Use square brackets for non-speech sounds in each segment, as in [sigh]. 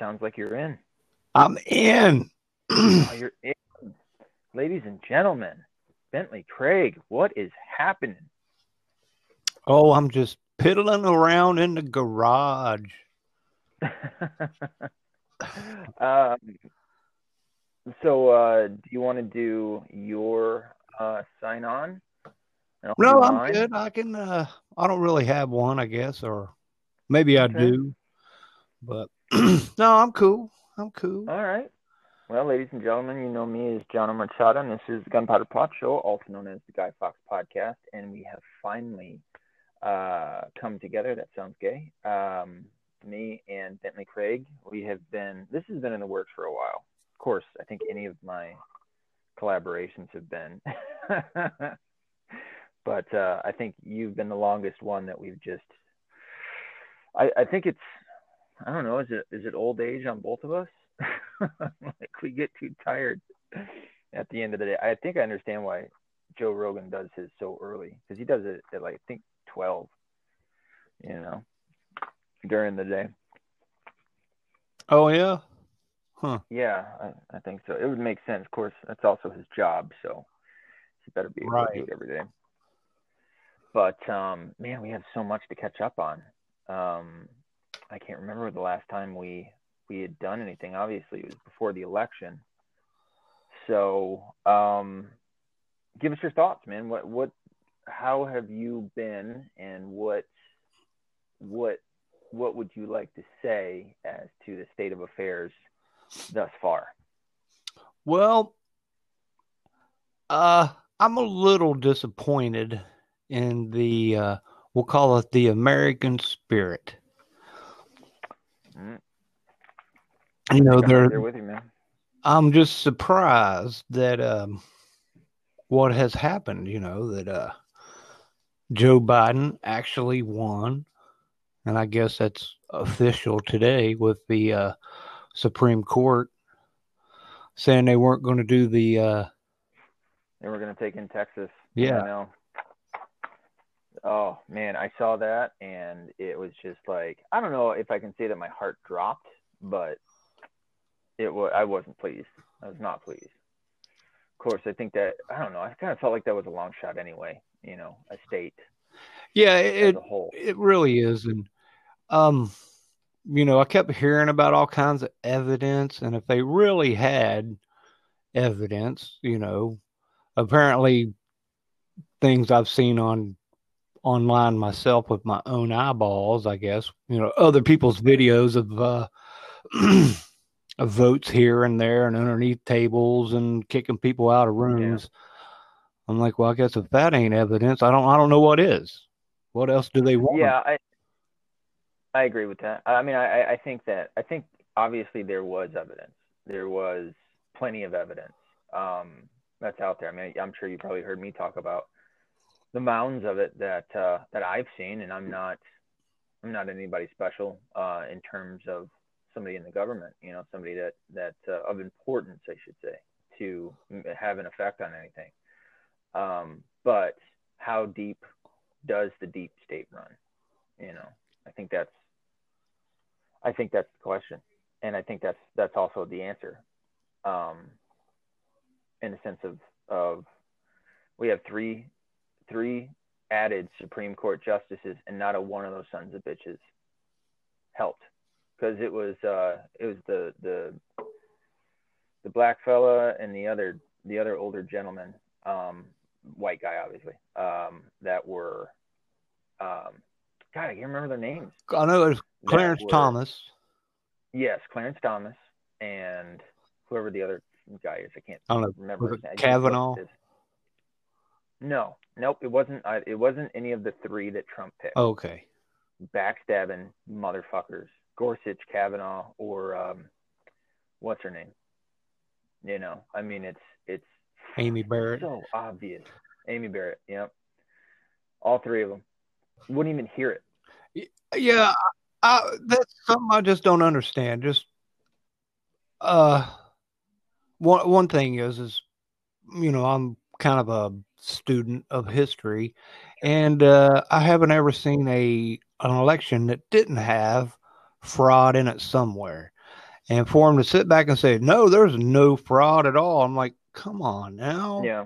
sounds like you're in. I'm in. oh, [clears throat] you're in. Ladies and gentlemen, Bentley Craig, what is happening? Oh, I'm just piddling around in the garage. [laughs] um, so, uh, do you want to do your uh, sign on? No, I'm mine? good. I can. Uh, I don't really have one, I guess, or maybe I okay. do. But [clears throat] no, I'm cool. I'm cool. All right. Well, ladies and gentlemen, you know me as John Machado, and this is the Gunpowder Plot Show, also known as the Guy Fawkes Podcast. And we have finally uh, come together. That sounds gay. Um, me and Bentley Craig, we have been, this has been in the works for a while. Of course, I think any of my collaborations have been. [laughs] but uh, I think you've been the longest one that we've just, I, I think it's, I don't know, is it is it old age on both of us? [laughs] like we get too tired at the end of the day. I think I understand why Joe Rogan does his so early because he does it at like I think 12, you know, during the day. Oh yeah, huh? Yeah, I, I think so. It would make sense. Of course, that's also his job, so he better be able right. to do it every day. But um, man, we have so much to catch up on. Um, I can't remember the last time we we had done anything. Obviously, it was before the election. So, um, give us your thoughts, man. What what how have you been, and what what what would you like to say as to the state of affairs thus far? Well, uh, I'm a little disappointed in the uh, we'll call it the American spirit. You know, they're with you, man. I'm just surprised that um, what has happened. You know that uh, Joe Biden actually won, and I guess that's official today with the uh, Supreme Court saying they weren't going to do the. Uh, they were going to take in Texas. Yeah. Oh man, I saw that and it was just like I don't know if I can say that my heart dropped, but it was I wasn't pleased. I was not pleased. Of course, I think that I don't know. I kind of felt like that was a long shot anyway. You know, a state. Yeah, it it really is, and um, you know, I kept hearing about all kinds of evidence, and if they really had evidence, you know, apparently things I've seen on online myself with my own eyeballs, I guess, you know, other people's videos of uh [clears throat] of votes here and there and underneath tables and kicking people out of rooms. Yeah. I'm like, well, I guess if that ain't evidence, I don't I don't know what is. What else do they want? Yeah, I I agree with that. I mean, I I think that I think obviously there was evidence. There was plenty of evidence um, that's out there. I mean, I'm sure you probably heard me talk about the mounds of it that uh, that I've seen, and I'm not I'm not anybody special uh, in terms of somebody in the government. You know, somebody that that uh, of importance, I should say, to have an effect on anything. Um, but how deep does the deep state run? You know, I think that's I think that's the question, and I think that's that's also the answer. Um, in the sense of of we have three three added Supreme Court justices, and not a one of those sons of bitches helped because it was uh, it was the the the black fella and the other the other older gentleman, um, white guy obviously, um, that were um, God, I can't remember their names. I know it was Clarence were, Thomas. Yes, Clarence Thomas and whoever the other guy is. I can't I don't know. remember. Was it Kavanaugh? No, nope. It wasn't. Uh, it wasn't any of the three that Trump picked. Okay. Backstabbing motherfuckers, Gorsuch, Kavanaugh, or um, what's her name? You know, I mean, it's it's Amy Barrett. So obvious. Amy Barrett. Yep. All three of them wouldn't even hear it. Yeah, I, that's something I just don't understand. Just uh, one one thing is is you know I'm kind of a student of history, and uh, I haven't ever seen a an election that didn't have fraud in it somewhere. And for him to sit back and say, no, there's no fraud at all. I'm like, come on now. Yeah.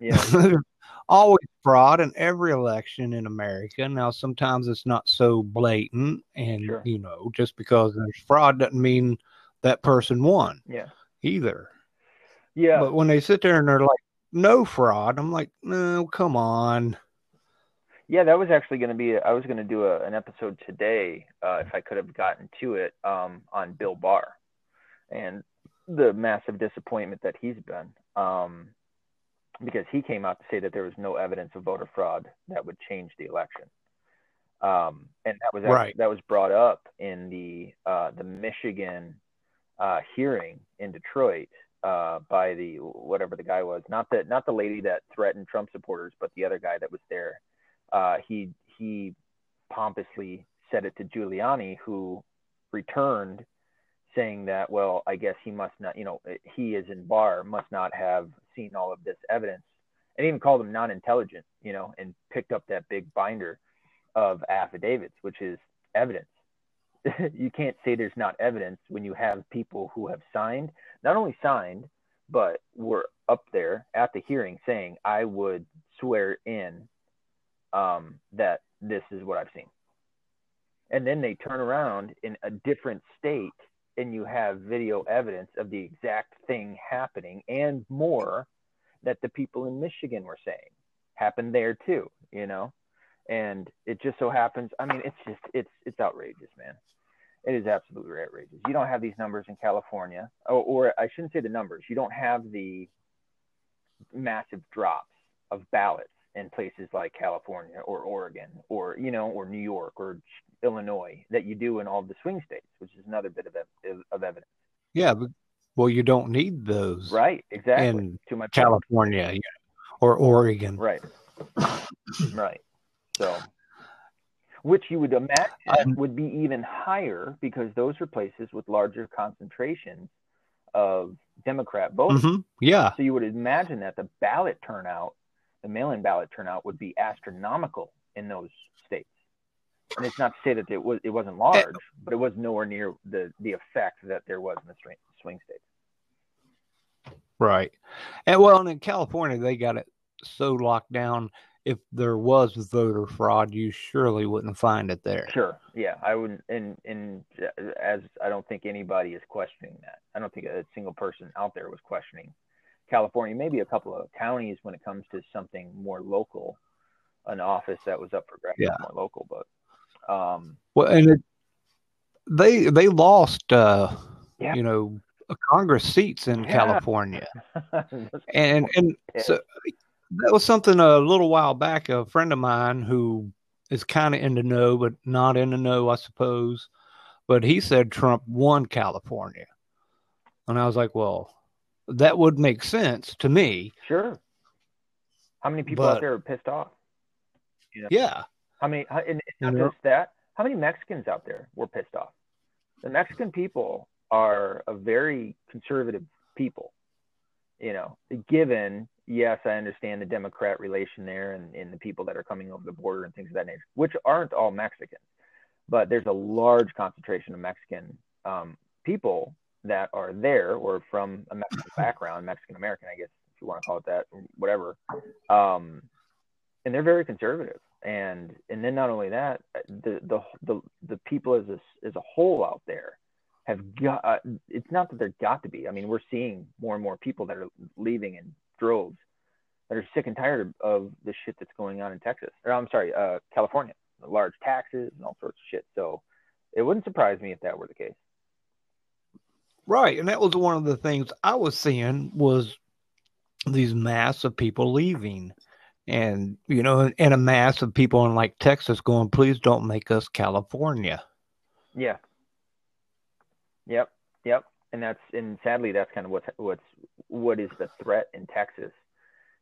Yeah. [laughs] always fraud in every election in America. Now, sometimes it's not so blatant, and sure. you know, just because there's fraud doesn't mean that person won. Yeah. Either. Yeah. But when they sit there and they're like, no fraud, I'm like, no, come on. Yeah, that was actually going to be. I was going to do a, an episode today, uh, if I could have gotten to it, um, on Bill Barr, and the massive disappointment that he's been. Um, because he came out to say that there was no evidence of voter fraud that would change the election. Um, and that was right. that was brought up in the uh, the Michigan uh, hearing in Detroit uh, by the whatever the guy was, not the not the lady that threatened Trump supporters, but the other guy that was there. Uh, he he pompously said it to Giuliani, who returned saying that, well, I guess he must not, you know, he is in Barr must not have seen all of this evidence, and even called him non-intelligent, you know, and picked up that big binder of affidavits, which is evidence. [laughs] you can't say there's not evidence when you have people who have signed, not only signed, but were up there at the hearing saying, I would swear in um, that this is what I've seen. And then they turn around in a different state and you have video evidence of the exact thing happening and more that the people in Michigan were saying happened there too, you know? And it just so happens, I mean, it's just, it's, it's outrageous, man. It is absolutely outrageous. You don't have these numbers in California, or, or I shouldn't say the numbers. You don't have the massive drops of ballots in places like California or Oregon or you know or New York or Illinois that you do in all the swing states, which is another bit of of evidence. Yeah, but, well, you don't need those, right? Exactly. In California or Oregon, right? [coughs] right. So, which you would imagine would be even higher because those are places with larger concentrations of Democrat voters. Mm-hmm. Yeah. So you would imagine that the ballot turnout the mail-in ballot turnout would be astronomical in those states. And it's not to say that it was it wasn't large, but it was nowhere near the the effect that there was in the swing states. Right, and well, and in California they got it so locked down. If there was voter fraud, you surely wouldn't find it there. Sure, yeah, I wouldn't. And and as I don't think anybody is questioning that. I don't think a single person out there was questioning California, maybe a couple of counties when it comes to something more local, an office that was up for grabs yeah. more local. But um, well, and it, they they lost, uh, yeah. you know, Congress seats in yeah. California, [laughs] and and so that was something a little while back. A friend of mine who is kind of in the know, but not in the know, I suppose. But he said Trump won California, and I was like, well that would make sense to me. Sure. How many people but, out there are pissed off? You know? Yeah. How many? And not just that. How many Mexicans out there were pissed off? The Mexican people are a very conservative people. You know, given yes, I understand the Democrat relation there and, and the people that are coming over the border and things of that nature, which aren't all Mexican, but there's a large concentration of Mexican um, people that are there or from a Mexican [laughs] background, Mexican American, I guess, if you want to call it that, whatever. Um, and they're very conservative. And and then not only that, the the the, the people as a as a whole out there have got. Uh, it's not that they're got to be. I mean, we're seeing more and more people that are leaving in droves that are sick and tired of, the shit that's going on in Texas. Or I'm sorry, uh, California, large taxes and all sorts of shit. So it wouldn't surprise me if that were the case. Right, and that was one of the things I was seeing was these mass of people leaving, and you know, and a mass of people in like Texas going, "Please don't make us California." Yeah. Yep. Yep. And that's and sadly that's kind of what's what's what is the threat in Texas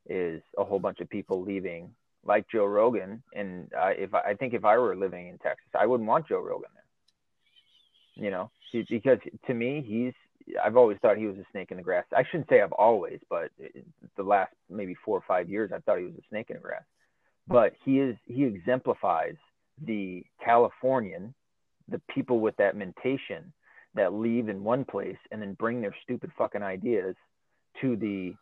is a whole bunch of people leaving, like Joe Rogan. And if I, think if I were living in Texas, I wouldn't want Joe Rogan there you know, because to me, he's, I've always thought he was a snake in the grass. I shouldn't say I've always, but the last maybe four or five years, I thought he was a snake in the grass. But he is, he exemplifies the Californian, the people with that mentation that leave in one place and then bring their stupid fucking ideas to the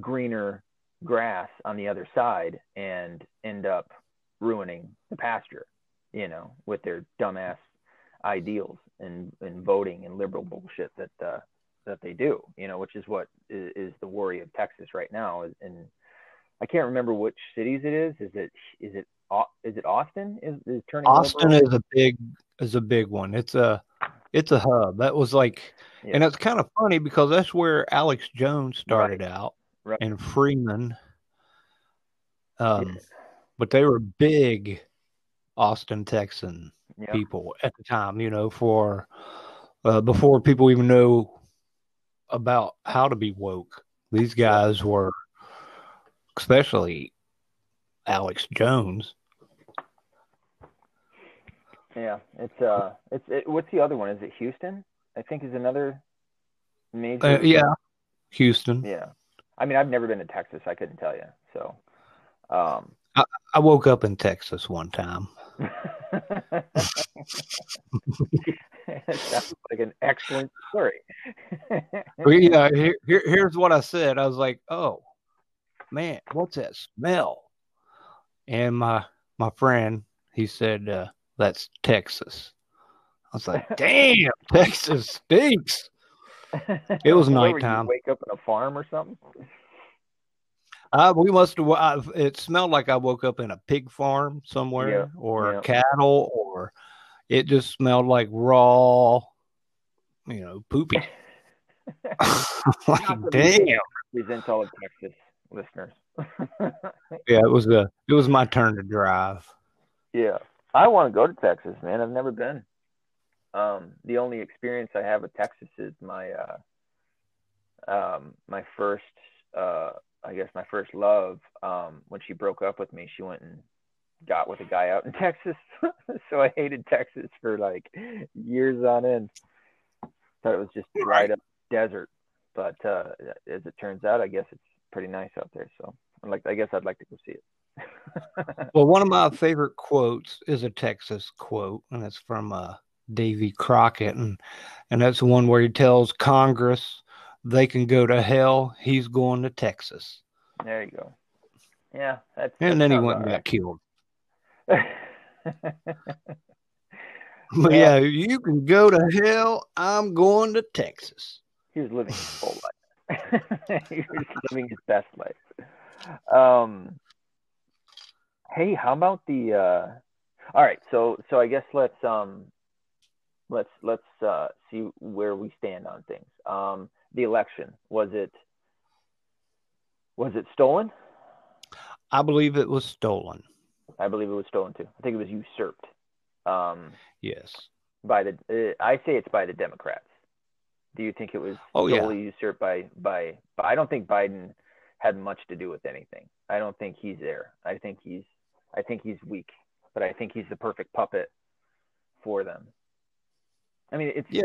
greener grass on the other side and end up ruining the pasture, you know, with their dumbass ideals and, and voting and liberal bullshit that uh, that they do, you know, which is what is, is the worry of Texas right now. And I can't remember which cities it is. Is it is it is it Austin? Is, is turning Austin liberal? is a big is a big one. It's a it's a hub. That was like, yeah. and it's kind of funny because that's where Alex Jones started right. out, right. and Freeman. Um, yeah. but they were big Austin Texan yeah. people at the time. You know, for uh, before people even know about how to be woke, these guys were, especially Alex Jones yeah, it's uh, it's it, what's the other one? Is it Houston? I think is another major. Uh, yeah, Houston. Yeah, I mean, I've never been to Texas. I couldn't tell you. So, um, I, I woke up in Texas one time. [laughs] sounds like an excellent story. [laughs] well, yeah, here, here, here's what I said. I was like, "Oh, man, what's that smell?" And my my friend, he said, uh, that's Texas. I was like, [laughs] damn, Texas stinks. [laughs] It was nighttime. wake up in a farm or something? Uh, we must have. I, it smelled like I woke up in a pig farm somewhere, yeah, or yeah. cattle, or it just smelled like raw, you know, poopy. [laughs] like, damn. Presents all of Texas listeners. yeah, it was a. It was my turn to drive. Yeah. I want to go to Texas, man. I've never been. Um, the only experience I have with Texas is my uh, um, my first, uh, I guess, my first love. Um, when she broke up with me, she went and got with a guy out in [laughs] Texas. [laughs] so I hated Texas for like years on end. Thought it was just right up desert, but uh, as it turns out, I guess it's pretty nice out there. So I like, I guess I'd like to go see it well, one of my favorite quotes is a Texas quote, and it's from uh, Davy Crockett, and and that's the one where he tells Congress they can go to hell. He's going to Texas. There you go. Yeah, that's. And then he went and got killed. [laughs] but yeah. yeah, you can go to hell. I'm going to Texas. He was living his full life. [laughs] he was living his best life. Um, Hey, how about the? Uh... All right, so so I guess let's um, let's let's uh, see where we stand on things. Um, the election was it was it stolen? I believe it was stolen. I believe it was stolen too. I think it was usurped. Um, yes. By the, uh, I say it's by the Democrats. Do you think it was oh, solely yeah. usurped by by? I don't think Biden had much to do with anything. I don't think he's there. I think he's I think he's weak, but I think he's the perfect puppet for them. I mean, it's yeah.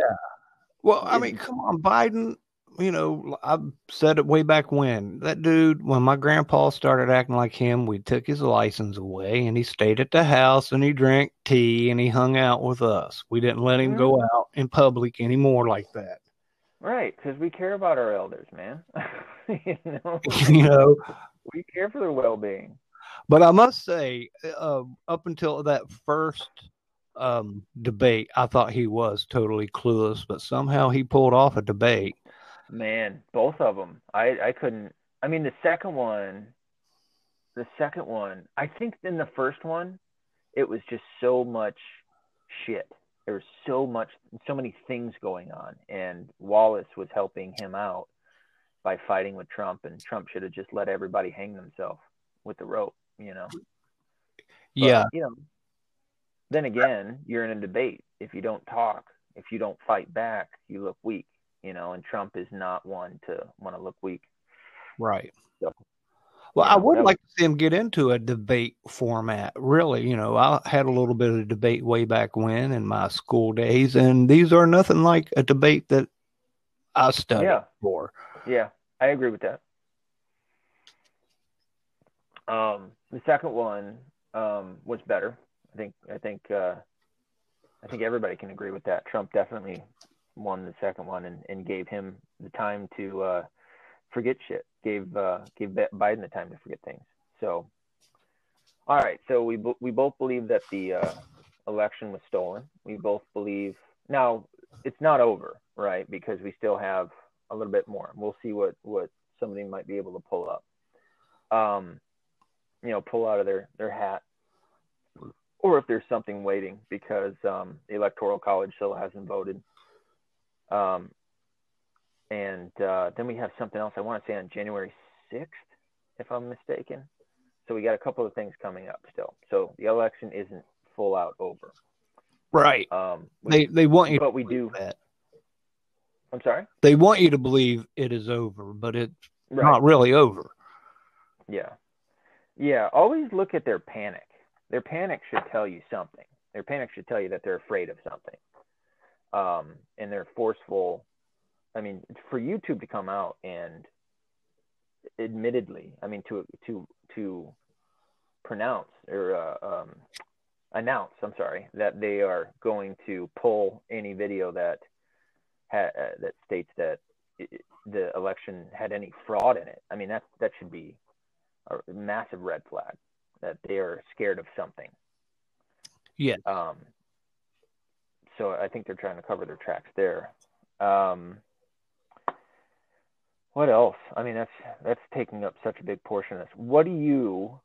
Well, I mean, come on, Biden. You know, I said it way back when that dude, when my grandpa started acting like him, we took his license away, and he stayed at the house and he drank tea and he hung out with us. We didn't let him mm-hmm. go out in public anymore like that. Right, because we care about our elders, man. [laughs] you know, [laughs] you know, we care for their well-being. But I must say, uh, up until that first um, debate, I thought he was totally clueless, but somehow he pulled off a debate. Man, both of them. I, I couldn't. I mean, the second one, the second one, I think in the first one, it was just so much shit. There was so much, so many things going on, and Wallace was helping him out by fighting with Trump, and Trump should have just let everybody hang themselves with the rope you know. Yeah. you know, then again, you're in a debate. If you don't talk, if you don't fight back, you look weak, you know, and Trump is not one to want to look weak. Right. So, well, I would like to see him get into a debate format. Really, you know, I had a little bit of debate way back when in my school days, and these are nothing like a debate that I studied yeah. for. Yeah, I agree with that. Um, the second one um, was better. I think I think uh, I think everybody can agree with that. Trump definitely won the second one and, and gave him the time to uh, forget shit. Gave uh, gave Biden the time to forget things. So, all right. So we we both believe that the uh, election was stolen. We both believe now it's not over, right? Because we still have a little bit more. We'll see what what somebody might be able to pull up. Um, you know, pull out of their their hat, or if there's something waiting because um, the electoral college still hasn't voted. Um, and uh, then we have something else I want to say on January 6th, if I'm mistaken. So we got a couple of things coming up still. So the election isn't full out over. Right. Um, they they want you, but we do that. I'm sorry. They want you to believe it is over, but it's right. not really over. Yeah, yeah. Always look at their panic. Their panic should tell you something. Their panic should tell you that they're afraid of something. Um, and they're forceful. I mean, for YouTube to come out and admittedly, I mean, to to to pronounce or uh, um, announce, I'm sorry, that they are going to pull any video that ha- uh, that states that it, the election had any fraud in it. I mean, that that should be a massive red flag that they are scared of something. Yeah. Um. So I think they're trying to cover their tracks there. Um. What else? I mean, that's that's taking up such a big portion of this. What do you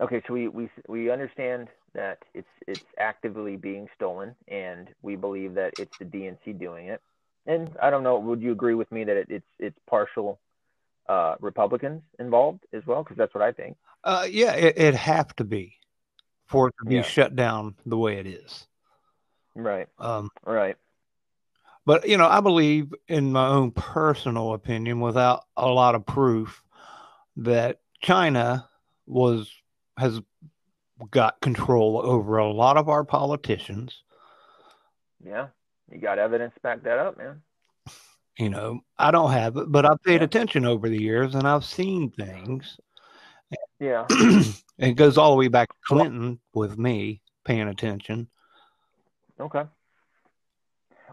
Okay, so we, we we understand that it's it's actively being stolen, and we believe that it's the DNC doing it. And I don't know, would you agree with me that it, it's it's partial uh, Republicans involved as well? Because that's what I think. Uh, yeah, it, it have to be for it to be yeah. shut down the way it is. Right. Um, right. But you know, I believe, in my own personal opinion, without a lot of proof, that China was has got control over a lot of our politicians. Yeah, you got evidence to back that up, man. You know, I don't have it, but I've paid yeah. attention over the years and I've seen things. Yeah. [clears throat] it goes all the way back to Clinton with me paying attention. Okay.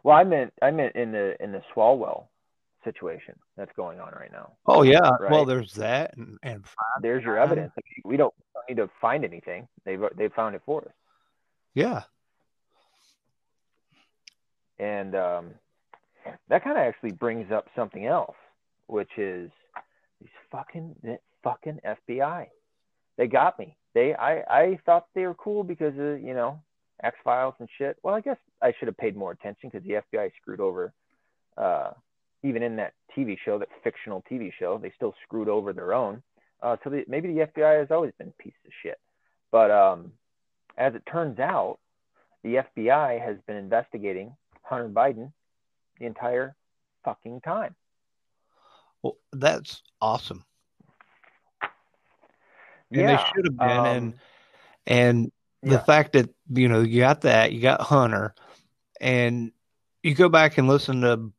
Well, I meant I meant in the in the Swalwell situation that's going on right now. Oh yeah, right? well there's that and, and there's your evidence. We don't need to find anything. They've they found it for us. Yeah. And um, that kind of actually brings up something else, which is these fucking fucking FBI. They got me. They I I thought they were cool because of you know X Files and shit. Well, I guess I should have paid more attention because the FBI screwed over. Uh, even in that TV show, that fictional TV show, they still screwed over their own. Uh, so the, maybe the FBI has always been pieces of shit. But um, as it turns out, the FBI has been investigating Hunter Biden the entire fucking time. Well, that's awesome. And yeah, they should have been. Um, and and the yeah. fact that you know you got that, you got Hunter, and you go back and listen to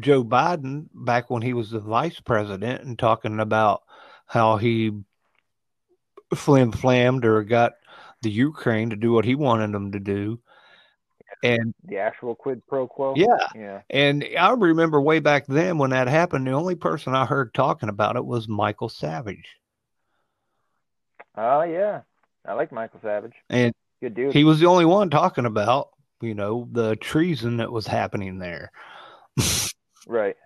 Joe Biden back when he was the vice president and talking about how he flim flammed or got the Ukraine to do what he wanted them to do. And the actual quid pro quo. Yeah. Yeah. And I remember way back then when that happened, the only person I heard talking about it was Michael Savage. Oh, yeah. I like Michael Savage. And good dude. He was the only one talking about, you know, the treason that was happening there. [laughs] right.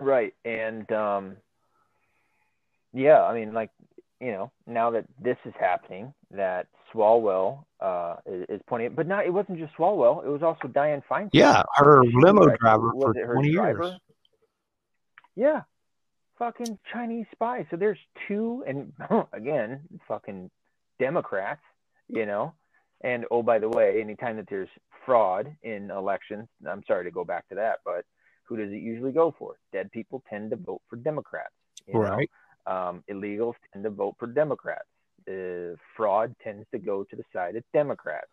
Right. And um yeah, I mean like you know, now that this is happening, that Swalwell uh, is, is pointing, but not it wasn't just Swalwell; it was also Dianne Feinstein. Yeah, her limo driver was for twenty driver? years. Yeah, fucking Chinese spy. So there's two, and [laughs] again, fucking Democrats, you know. And oh, by the way, anytime that there's fraud in elections, I'm sorry to go back to that, but who does it usually go for? Dead people tend to vote for Democrats. right. Know? Um, illegals tend to vote for Democrats. Uh, fraud tends to go to the side of Democrats.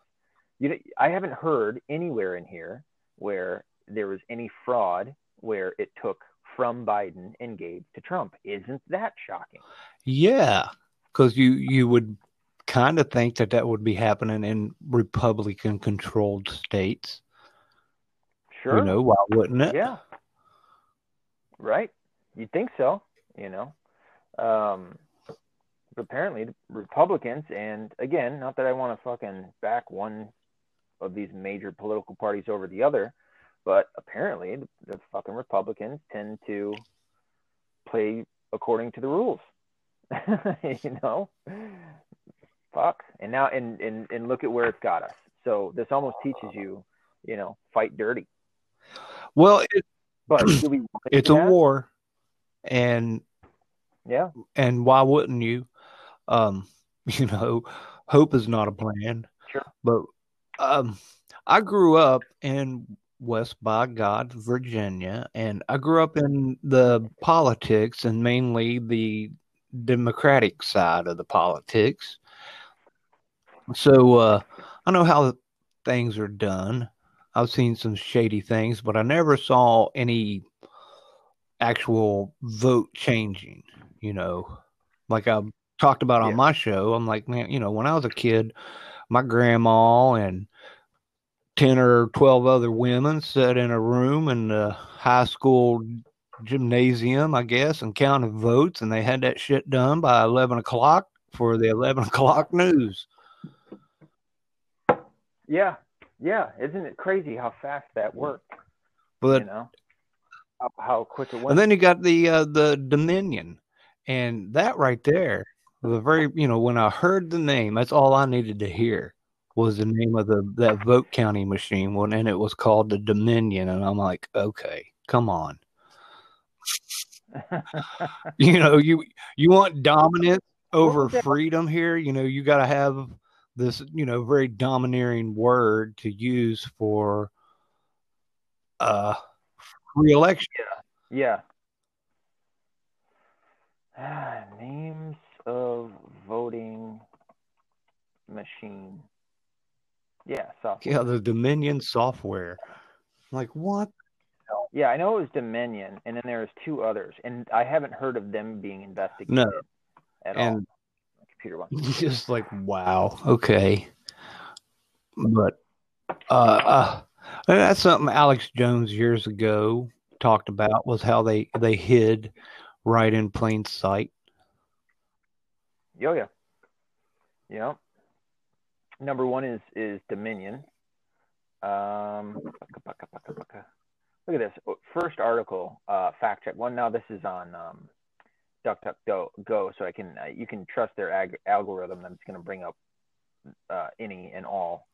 You know, I haven't heard anywhere in here where there was any fraud where it took from Biden and gave to Trump. Isn't that shocking? Yeah, because you you would kind of think that that would be happening in Republican controlled states. Sure. You know, why wouldn't it? Yeah. Right. You'd think so, you know. Um, apparently, Republicans, and again, not that I want to fucking back one of these major political parties over the other, but apparently the, fucking Republicans tend to play according to the rules. [laughs] you know, fuck. And now, and, and and look at where it's got us. So this almost teaches you, you know, fight dirty. Well, it, but it's a war, and yeah, and why wouldn't you? Um, [laughs] you know, hope is not a plan. Sure. But um, I grew up in West by God, Virginia, and I grew up in the politics and mainly the Democratic side of the politics. So uh, I know how things are done. I've seen some shady things, but I never saw any actual vote changing. You know, like I talked about on yeah. my show. I'm like, man, you know, when I was a kid, my grandma and 10 or 12 other women sat in a room in the high school gymnasium, I guess, and counted votes, and they had that shit done by 11 o'clock for the 11 [laughs] o'clock news. Yeah, yeah. Isn't it crazy how fast that worked? But, you know, how, how quick it went. And then you got the uh, the Dominion, and that right there, the very, you know, when I heard the name, that's all I needed to hear was the name of the that vote counting machine one, and it was called the Dominion. And I'm like, okay, come on. [laughs] you know, you you want dominance over freedom here. You know, you got to have this, you know, very domineering word to use for uh re-election. Yeah. Yeah. Names of voting machine. Yeah, software. Yeah, the Dominion software. like what? Yeah, I know it was Dominion, and then there's two others, and I haven't heard of them being investigated no. at and all. Computer one. [laughs] Just like wow, okay, but uh, uh, that's something Alex Jones years ago talked about was how they they hid right in plain sight. Yo, yeah, yeah number one is is Dominion. Um, look at this first article, uh, fact check one. Now this is on um, DuckDuckGo, Go, so I can uh, you can trust their ag- algorithm that's going to bring up uh, any and all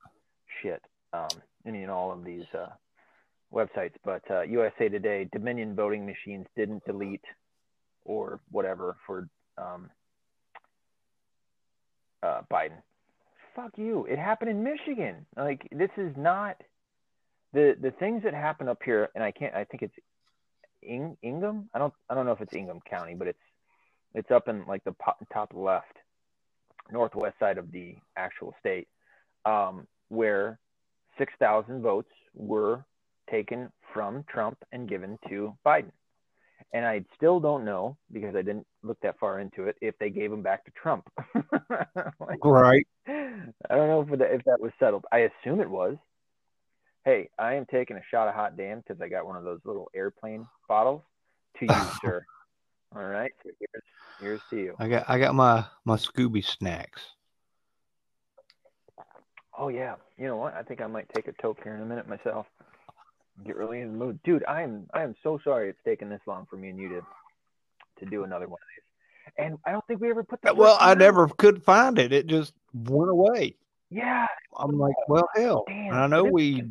shit, um, any and all of these uh, websites. But USA uh, Today, Dominion voting machines didn't delete or whatever for um, uh, Biden fuck you. It happened in Michigan. Like this is not the the things that happen up here, and I can't. I think it's In, Ingham. I don't. I don't know if it's Ingham County, but it's it's up in like the top left, northwest side of the actual state, um, where six thousand votes were taken from Trump and given to Biden and I still don't know because I didn't look that far into it if they gave him back to Trump. [laughs] like, right. I don't know if, the, if that was settled. I assume it was. Hey, I am taking a shot of hot damn because I got one of those little airplane bottles to you, [laughs] sir. All right, so here's here's to you. I got I got my my Scooby snacks. Oh yeah, you know what? I think I might take a toke here in a minute myself get really in the mood, dude. I am I am so sorry it's taken this long for me and you to to do another one of these. And I don't think we ever put that. Well, I never could find it. It just went away. Yeah. I'm like, well, hell. Damn, I know we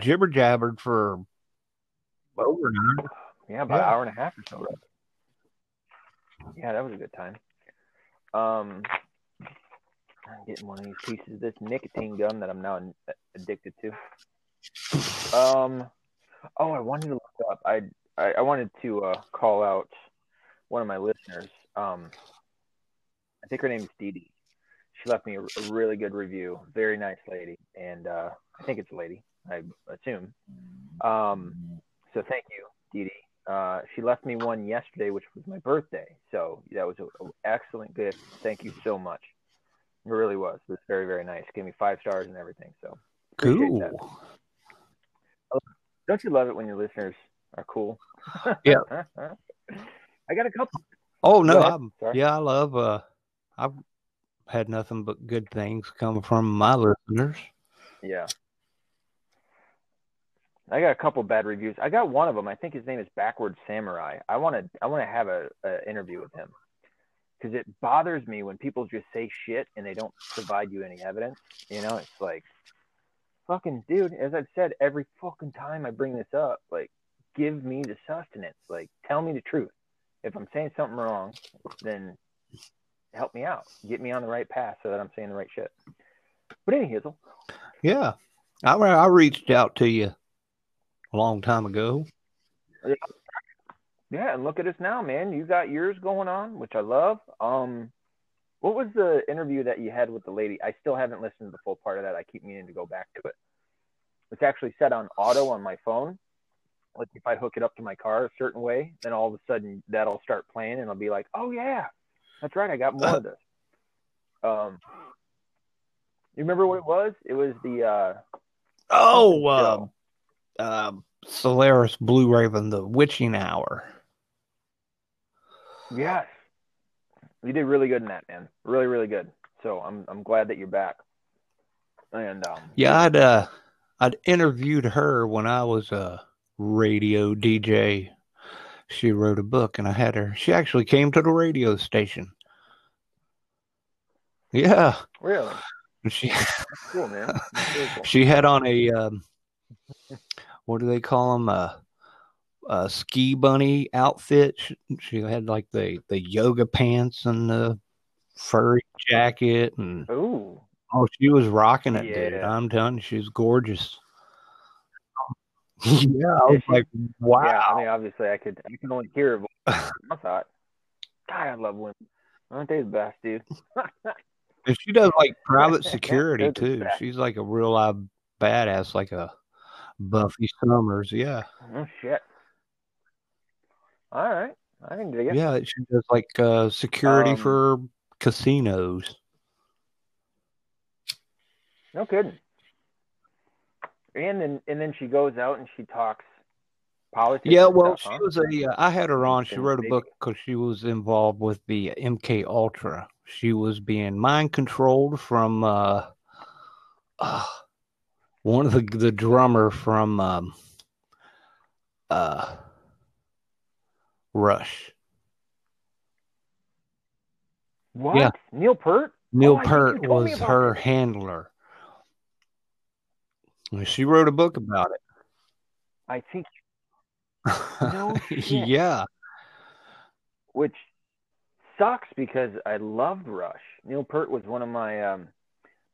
jibber jabbered for over an hour. Yeah, about yeah. an hour and a half or so. Right? Yeah, that was a good time. Um, I'm getting one of these pieces of this nicotine gum that I'm now addicted to. Um, oh, I wanted to look up. I I, I wanted to uh, call out one of my listeners. Um, I think her name is Dee Dee. She left me a, a really good review. Very nice lady, and uh, I think it's a lady. I assume. Um, so thank you, Dee Dee. Uh, she left me one yesterday, which was my birthday. So that was an excellent gift. Thank you so much. It really was. It was very, very nice. Gave me five stars and everything. So cool. That. Don't you love it when your listeners are cool? [laughs] Yeah. [laughs] I got a couple. Oh no, yeah, I love. uh I've had nothing but good things come from my listeners. Yeah. I got a couple bad reviews. I got one of them. I think his name is Backward Samurai. I want to I want to have a, a interview with him because it bothers me when people just say shit and they don't provide you any evidence. You know, it's like fucking dude. As I've said every fucking time I bring this up, like give me the sustenance. Like tell me the truth. If I'm saying something wrong, then help me out. Get me on the right path so that I'm saying the right shit. But any Hizzle. Yeah. I I reached out to you a long time ago. Yeah. yeah, and look at us now, man. You got yours going on, which I love. Um what was the interview that you had with the lady? I still haven't listened to the full part of that. I keep meaning to go back to it. It's actually set on auto on my phone. Like if I hook it up to my car a certain way, then all of a sudden that'll start playing and I'll be like, "Oh yeah, that's right. I got more of this." Um, you remember what it was? It was the uh, oh, uh, uh, Solaris Blue Raven, the Witching Hour. Yes, you did really good in that, man. Really, really good. So I'm I'm glad that you're back. And um, yeah, I'd uh, I'd interviewed her when I was a radio DJ. She wrote a book, and I had her. She actually came to the radio station. Yeah. Really? She cool, man. Cool. [laughs] She had on a um, what do they call them? Uh, a ski bunny outfit. She, she, had like the the yoga pants and the furry jacket and Ooh. oh, she was rocking it, yeah. dude. I'm telling you, she's gorgeous. [laughs] yeah, I was like, wow. Yeah, I mean, obviously, I could I can only hear it. [laughs] I thought, God, I love women. Aren't they the best, dude? [laughs] and she does like private security too. She's like a real live badass, like a Buffy Summers. Yeah. Oh shit. All right, I can dig it. Yeah, she does like uh, security um, for casinos. No kidding. And then and then she goes out and she talks politics. Yeah, well, stuff, she huh? was a. Uh, I had her on. She wrote a book because she was involved with the MK Ultra. She was being mind controlled from uh, uh, one of the the drummer from um, uh, Rush. What? Yeah. Neil Peart? Neil oh, Peart was her it. handler. She wrote a book about it. I think. [laughs] No yeah. Which sucks because I loved Rush. Neil Peart was one of my um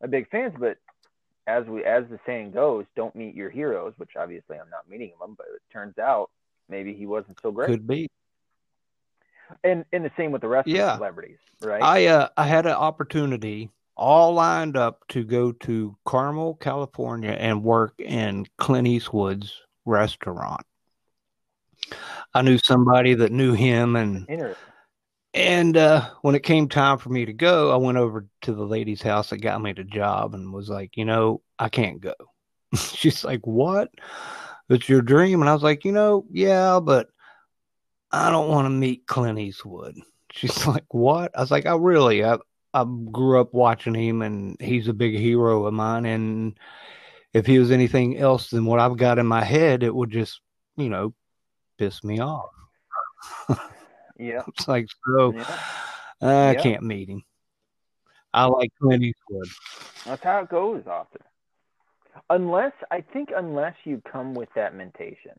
my big fans, but as we as the saying goes, don't meet your heroes, which obviously I'm not meeting them, but it turns out maybe he wasn't so great. Could be and and the same with the rest yeah. of the celebrities, right? I uh, I had an opportunity all lined up to go to Carmel, California, and work in Clint Eastwood's restaurant. I knew somebody that knew him, and and uh, when it came time for me to go, I went over to the lady's house that got me the job and was like, you know, I can't go. [laughs] She's like, what? It's your dream, and I was like, you know, yeah, but I don't want to meet Clint Eastwood. She's [laughs] like, what? I was like, I really, I, I grew up watching him and he's a big hero of mine. And if he was anything else than what I've got in my head, it would just, you know, piss me off. [laughs] yeah. It's like, so yeah. I yeah. can't meet him. I like Clint Eastwood. That's how it goes often. Unless, I think, unless you come with that mentation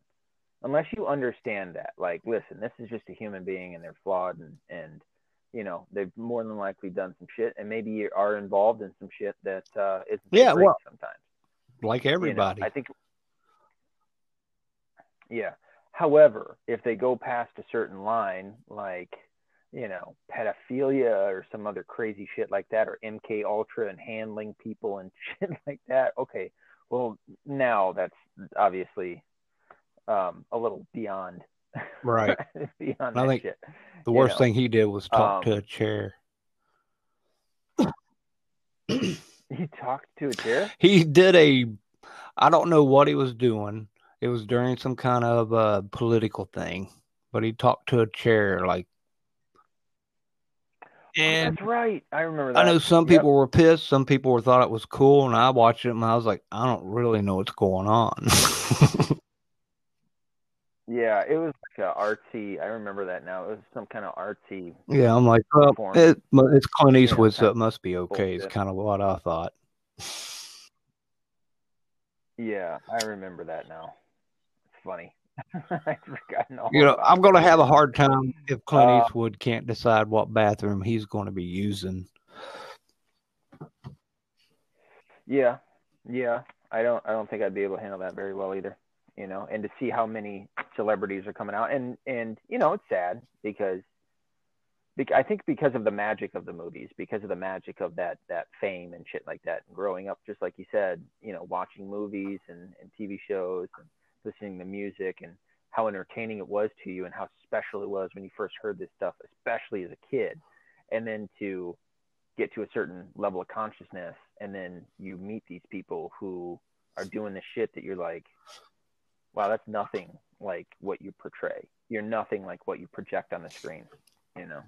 unless you understand that like listen this is just a human being and they're flawed and and you know they've more than likely done some shit and maybe you are involved in some shit that uh isn't yeah well sometimes. like everybody you know, i think yeah. However if they go past a certain line like you know pedophilia or some other crazy shit like that or mk ultra and handling people and [laughs] shit like that okay well now that's obviously um, a little beyond right [laughs] beyond I think shit, the worst know? thing he did was talk um, to a chair. [coughs] he talked to a chair. He did a. I don't know what he was doing. It was during some kind of uh, political thing, but he talked to a chair like. And That's right. I remember that. I know some people yep. were pissed. Some people were thought it was cool, and I watched it and I was like, I don't really know what's going on. [laughs] Yeah, it was like a artsy. I remember that now. It was some kind of artsy. Yeah, I'm like, well, it, it's Clint Eastwood, so it must be okay. It's kind of what I thought. Yeah, I remember that now. It's funny. [laughs] I've forgotten all. You know, I'm going to have a hard time if Clint uh, Eastwood can't decide what bathroom he's going to be using. Yeah, yeah. I don't. I don't think I'd be able to handle that very well either you know, and to see how many celebrities are coming out, and and you know, it's sad because I think because of the magic of the movies, because of the magic of that that fame and shit like that, and growing up, just like you said, you know, watching movies and, and TV shows and listening to music and how entertaining it was to you and how special it was when you first heard this stuff, especially as a kid, and then to get to a certain level of consciousness, and then you meet these people who are doing the shit that you're like, wow, that's nothing like what you portray. You're nothing like what you project on the screen. You know,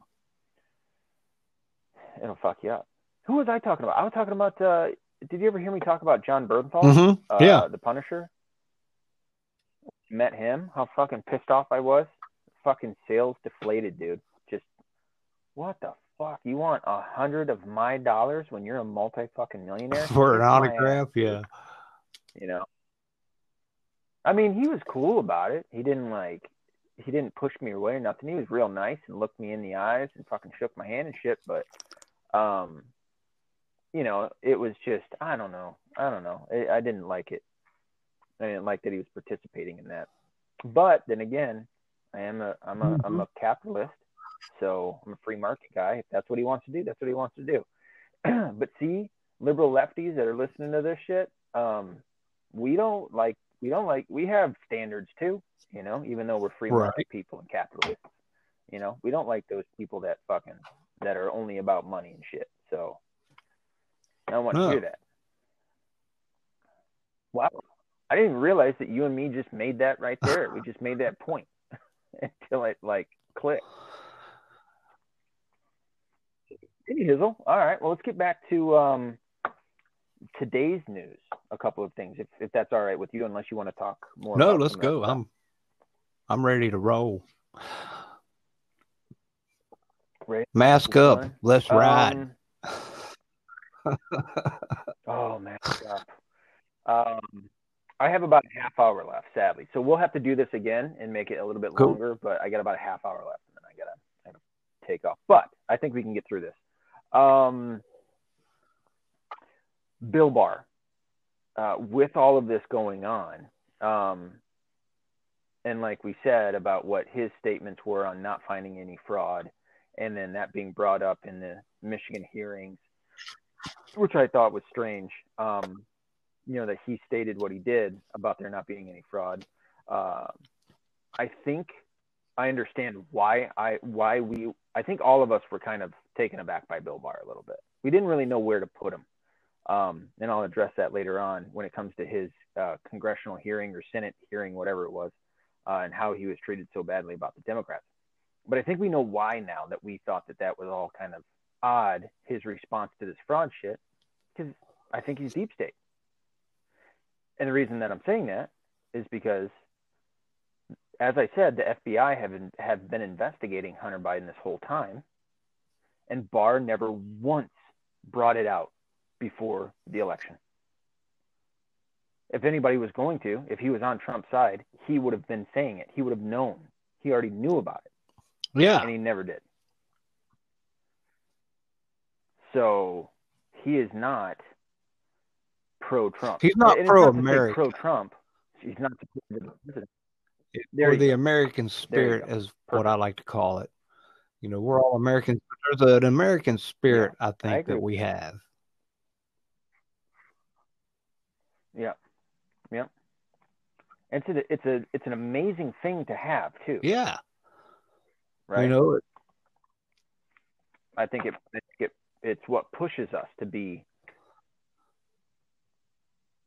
it'll fuck you up. Who was I talking about? I was talking about. Uh, did you ever hear me talk about Jon Bernthal? Mm-hmm. Uh, yeah, the Punisher. Met him. How fucking pissed off I was. Fucking sales deflated, dude. Just what the fuck? You want a hundred of my dollars when you're a multi fucking millionaire [laughs] for an autograph? Yeah. You know, I mean, he was cool about it. He didn't like he didn't push me away or nothing. He was real nice and looked me in the eyes and fucking shook my hand and shit. But, um, you know, it was just I don't know. I don't know. I, I didn't like it. I didn't like that he was participating in that. But then again, I am a I'm a mm-hmm. I'm a capitalist, so I'm a free market guy. If that's what he wants to do, that's what he wants to do. [clears throat] but see, liberal lefties that are listening to this shit, um, we don't like we don't like we have standards too, you know, even though we're free market right. people and capitalists. You know, we don't like those people that fucking that are only about money and shit. So I don't want to hear that. Wow. I didn't realize that you and me just made that right there. we just made that point [laughs] until it like clicked. Hey, Hizzle. All right. Well, let's get back to um, today's news a couple of things, if, if that's all right with you, unless you want to talk more. No, let's go. I'm I'm ready to roll. Ready? Mask up. Let's um, ride. [laughs] [laughs] oh, mask up. Um, I have about a half hour left, sadly. So we'll have to do this again and make it a little bit cool. longer. But I got about a half hour left, and then I gotta, I gotta take off. But I think we can get through this. Um, Bill Barr, uh, with all of this going on, um, and like we said about what his statements were on not finding any fraud, and then that being brought up in the Michigan hearings, which I thought was strange. Um, you know that he stated what he did about there not being any fraud. Uh, I think I understand why I why we I think all of us were kind of taken aback by Bill Barr a little bit. We didn't really know where to put him. Um, and I'll address that later on when it comes to his uh, congressional hearing or Senate hearing, whatever it was, uh, and how he was treated so badly about the Democrats. But I think we know why now that we thought that that was all kind of odd, his response to this fraud shit, because I think he's deep state. And the reason that I'm saying that is because, as I said, the FBI have, have been investigating Hunter Biden this whole time, and Barr never once brought it out before the election. If anybody was going to, if he was on Trump's side, he would have been saying it. He would have known. He already knew about it. Yeah. And he never did. So he is not pro Trump. He's not pro America. Pro Trump. He's not the president. Or the American spirit is what I like to call it. You know, we're all Americans. There's an American spirit, yeah, I think, I that we have. Yeah, yeah. It's a, it's a it's an amazing thing to have too. Yeah. Right. You know it. I think it, it it's what pushes us to be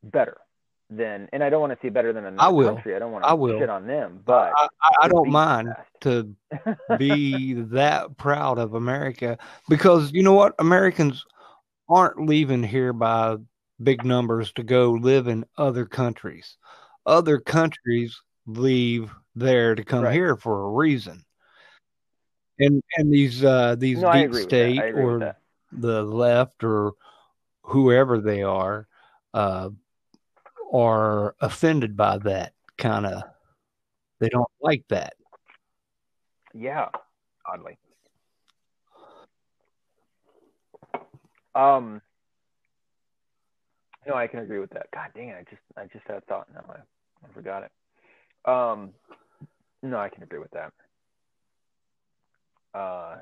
better than, and I don't want to see better than another I will. country. I don't want to I will. shit on them, but I, I, I don't mind to [laughs] be that proud of America because you know what? Americans aren't leaving here by big numbers to go live in other countries. Other countries leave there to come right. here for a reason. And and these uh these no, deep state or the left or whoever they are uh are offended by that kind of they don't like that. Yeah, oddly. Um no, I can agree with that. God dang it, I just I just had a thought now. I, I forgot it. Um no, I can agree with that. Uh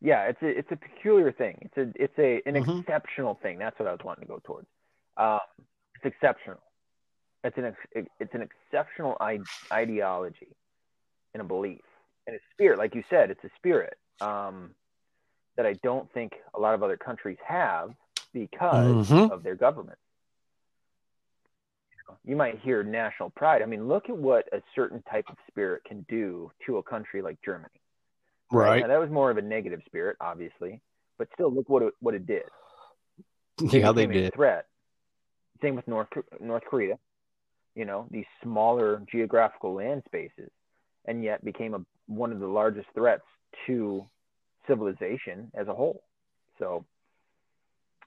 yeah, it's a it's a peculiar thing. It's a it's a an mm-hmm. exceptional thing. That's what I was wanting to go towards. Um, it's exceptional. It's an it's an exceptional ideology and a belief and a spirit, like you said, it's a spirit um, that I don't think a lot of other countries have because mm-hmm. of their government. You might hear national pride. I mean, look at what a certain type of spirit can do to a country like Germany. Right. right? Now, that was more of a negative spirit, obviously, but still, look what it, what it did. [laughs] Yeah, they did. Threat. Same with North North Korea. You know, these smaller geographical land spaces, and yet became a, one of the largest threats to civilization as a whole. So,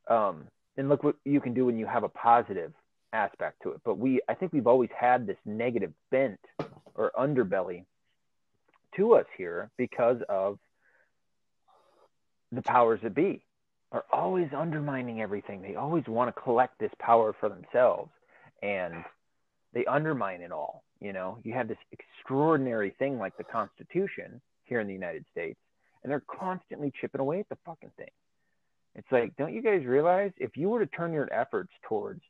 um, and look what you can do when you have a positive aspect to it. But we, I think we've always had this negative bent or underbelly to us here because of the powers that be are always undermining everything. They always want to collect this power for themselves and they undermine it all. You know, you have this extraordinary thing like the Constitution here in the United States, and they're constantly chipping away at the fucking thing. It's like, don't you guys realize if you were to turn your efforts towards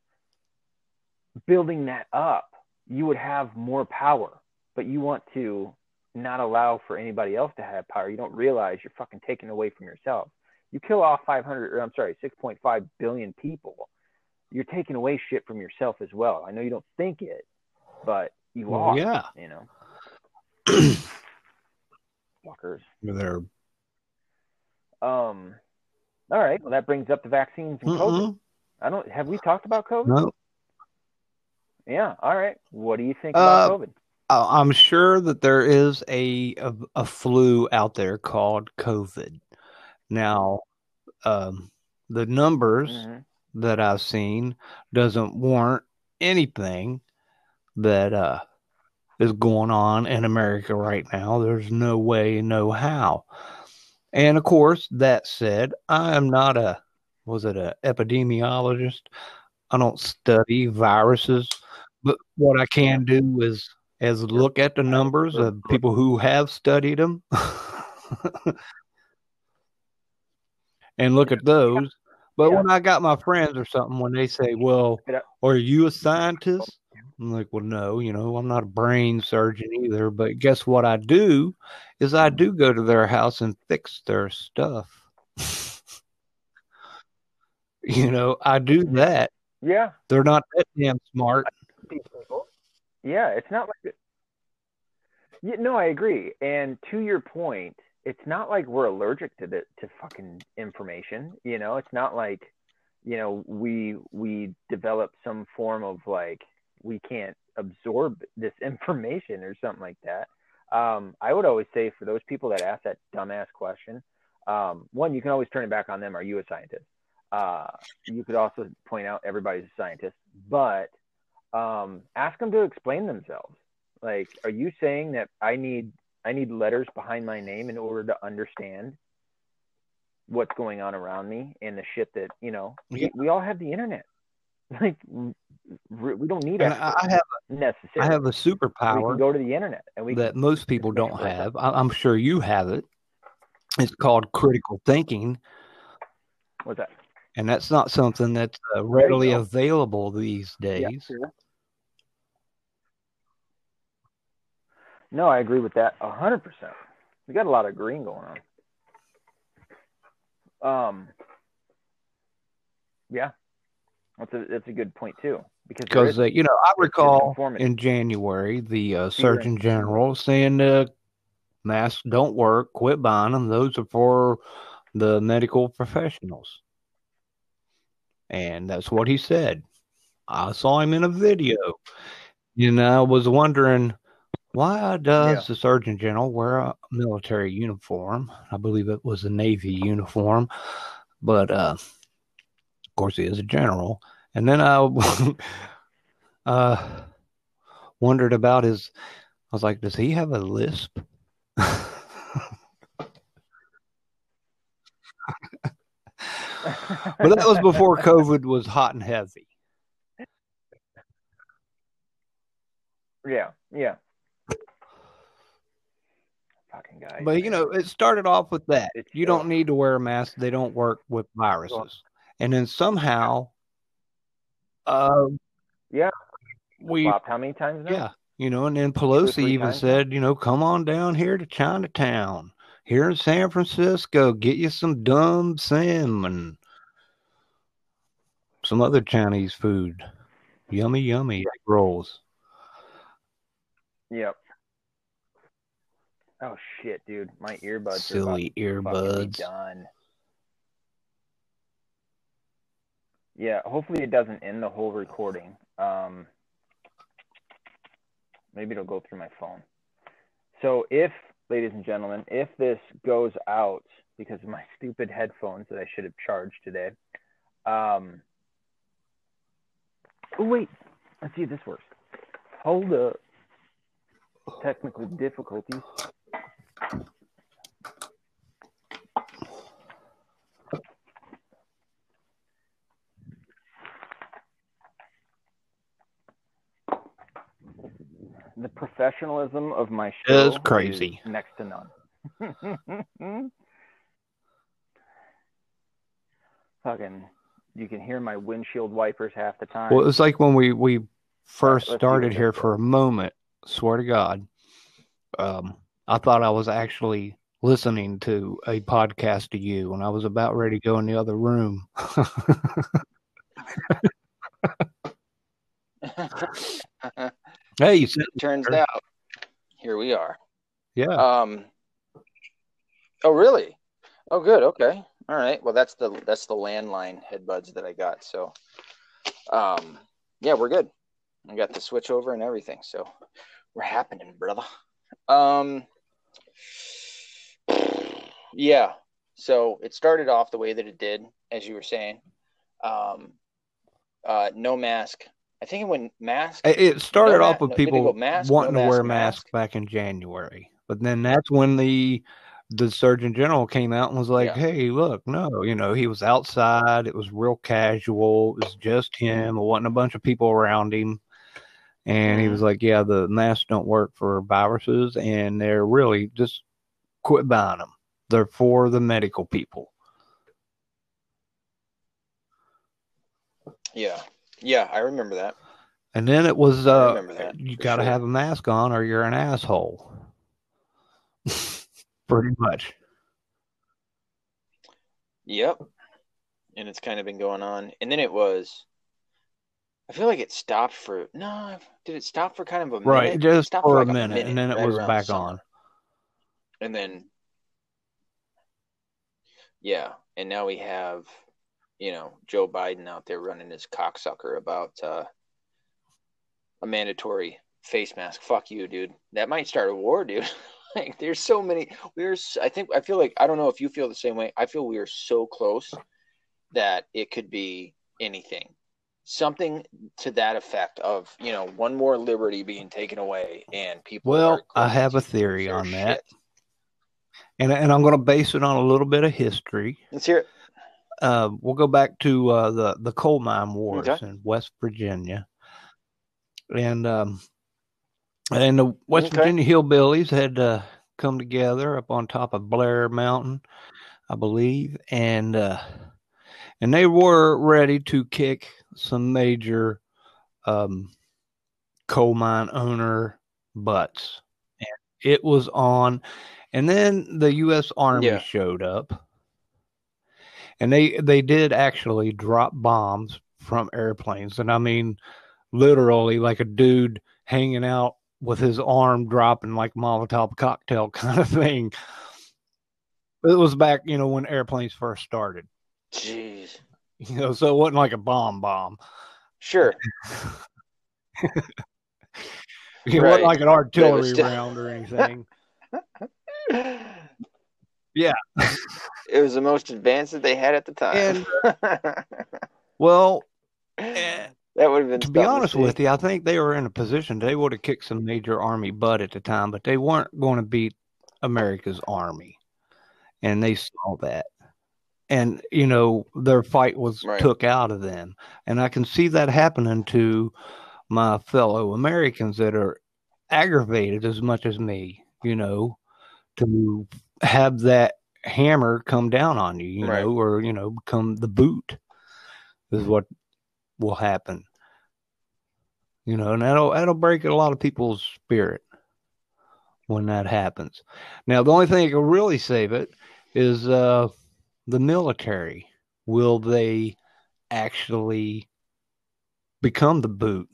building that up, you would have more power, but you want to not allow for anybody else to have power. You don't realize you're fucking taking away from yourself. You kill off 500, or I'm sorry, 6.5 billion people. You're taking away shit from yourself as well. I know you don't think it, but you are. Yeah. You know. [clears throat] Fuckers. They're. Um. All right. Well, that brings up the vaccines and mm COVID. I don't. Have we talked about COVID? No. Yeah. All right. What do you think about uh, COVID? I'm sure that there is a, a, a flu out there called COVID. Now, um, the numbers mm-hmm. that I've seen doesn't warrant anything that uh, is going on in America right now. There's no way, no how. And of course, that said, I am not a was it a epidemiologist? I don't study viruses, but what I can do is as look at the numbers of people who have studied them [laughs] and look at those. But yeah. when I got my friends or something, when they say, "Well, are you a scientist?" I'm like, "Well, no. You know, I'm not a brain surgeon either. But guess what? I do is I do go to their house and fix their stuff. [laughs] you know, I do that. Yeah, they're not that damn smart. Yeah, it's not like it. Yeah, no, I agree. And to your point, it's not like we're allergic to the to fucking information. You know, it's not like you know we we develop some form of like we can't absorb this [laughs] information or something like that. Um, I would always say for those people that ask that dumbass question, um, one, you can always turn it back on them. Are you a scientist? Uh, you could also point out everybody's a scientist, but um, ask them to explain themselves. Like, are you saying that I need I need letters behind my name in order to understand what's going on around me and the shit that you know? We, we, all have the internet. [laughs] Like, we don't need. I have necessarily. I have a superpower. We can go to the internet and we that can, most people don't have. I'm sure you have it. It's called critical thinking. What's that? And that's not something that's uh, readily available these days. Yeah. No, I agree with that a hundred percent. We got a lot of green going on. Um, yeah, That's a that's a good point too. Because because uh, you know I recall in January the uh, Surgeon General saying uh, masks don't work, quit buying them. Those are for the medical professionals, and that's what he said. I saw him in a video, and I was wondering why does yeah. the Surgeon General wear a military uniform? I believe it was a Navy uniform, but uh, course he is a general. And then I [laughs] uh, wondered about his. I was like, does he have a lisp? [laughs] but that was before COVID was hot and heavy. Yeah, yeah fucking guy. But you know, it started off with that. It's you don't need to wear a mask; they don't work with viruses. And then somehow, uh, yeah, we flopped how many times? Now? Yeah, you know, and then Pelosi even said, you know, come on down here to Chinatown, here in San Francisco, get you some dumb salmon, some other Chinese food, yummy, yummy egg rolls. Yep. Oh shit, dude! My earbuds. Silly earbuds. Done. Yeah, hopefully it doesn't end the whole recording. Um, maybe it'll go through my phone. So if, ladies and gentlemen, if this goes out because of my [laughs] stupid headphones that I should have charged today, um, oh wait, let's see if this works. Hold up. Technical difficulties. The professionalism of my show is crazy. Is next to none. [laughs] Fucking, you can hear my windshield wipers half the time. Well, it was like when we we first right, started here for a moment. Swear to God, um, I thought I was actually listening to a podcast to you when I was about ready to go in the other room. [laughs] [laughs] hey, you said turns out here we are. Yeah. Um. Oh, really? Oh, good. Okay. All right. Well, that's the that's the landline headbuds that I got. So, um, yeah, we're good. I got the switch over and everything. So, we're happening, brother. Um. Yeah. So it started off the way that it did, as you were saying. Um, uh, no mask. I think it went mask. It started no off with no, people mask, wanting no to wear masks mask. back in January, but then that's when the the Surgeon General came out and was like, yeah. "Hey, look, no, you know, he was outside. It was real casual. It was just him. It wasn't a bunch of people around him." And mm-hmm. he was like, "Yeah, the masks don't work for viruses, and they're really just quit buying them. They're for the medical people. Yeah. Yeah, I remember that. And then it was uh you got to sure. have a mask on or you're an asshole. [laughs] Pretty much. Yep. And it's kind of been going on. And then it was I feel like it stopped for no, did it stop for kind of a minute? Right, just for, for like a, minute, minute, and then it right was back on. And then yeah, and now we have, you know, Joe Biden out there running his cocksucker about uh, a mandatory face mask. Fuck you, dude. That might start a war, dude. [laughs] like, there's so many. We're. I think. I feel like. I don't know if you feel the same way. I feel we are so close that it could be anything. Something to that effect of you know one more liberty being taken away and people. Well, I have a theory on that. And and I'm going to base it on a little bit of history. Let's hear it. Uh, we'll go back to uh, the the coal mine wars okay. in West Virginia, and um, and the West okay. Virginia hillbillies had uh, come together up on top of Blair Mountain, I believe, and uh, and they were ready to kick some major um, coal mine owner butts. And it was on and then the U.S. Army yeah. showed up, and they they did actually drop bombs from airplanes. And I mean, literally, like a dude hanging out with his arm dropping like Molotov cocktail [laughs] kind of thing. It was back, you know, when airplanes first started. Jeez. You know, so it wasn't like a bomb bomb. Sure. [laughs] it right. wasn't like an artillery still... round or anything. [laughs] yeah. It was the most advanced that they had at the time. And, uh, well, and, [laughs] that would have been to be honest to with you. I think they were in a position they would have kicked some major army butt at the time, but they weren't going to beat America's army, and they saw that. And you know their fight was right. took out of them, and I can see that happening to my fellow Americans that are aggravated as much as me. You know, to have that hammer come down on you, you right. know, or you know, become the boot is what will happen. You know, and that'll that'll break a lot of people's spirit when that happens. Now, the only thing that can really save it is uh, the military. Will they actually become the boot?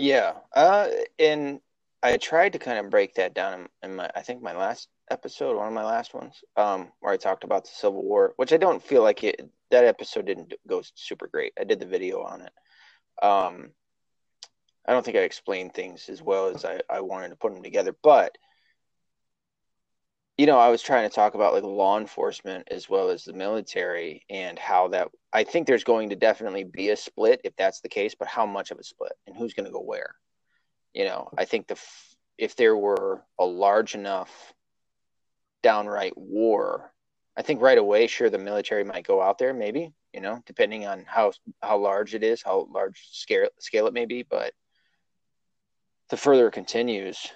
Yeah, uh, and I tried to kind of break that down in, in my, I think my last episode, one of my last ones, um, where I talked about the Civil War, which I don't feel like it. That episode didn't go super great. I did the video on it. Um, I don't think I explained things as well as I, I wanted to put them together, but you know, I was trying to talk about like law enforcement as well as the military and how that I think there's going to definitely be a split if that's the case, but how much of a split and who's going to go where? You know, I think the if there were a large enough downright war, I think right away, sure, the military might go out there, maybe, you know, depending on how how large it is, how large scale scale it may be. But the further it continues,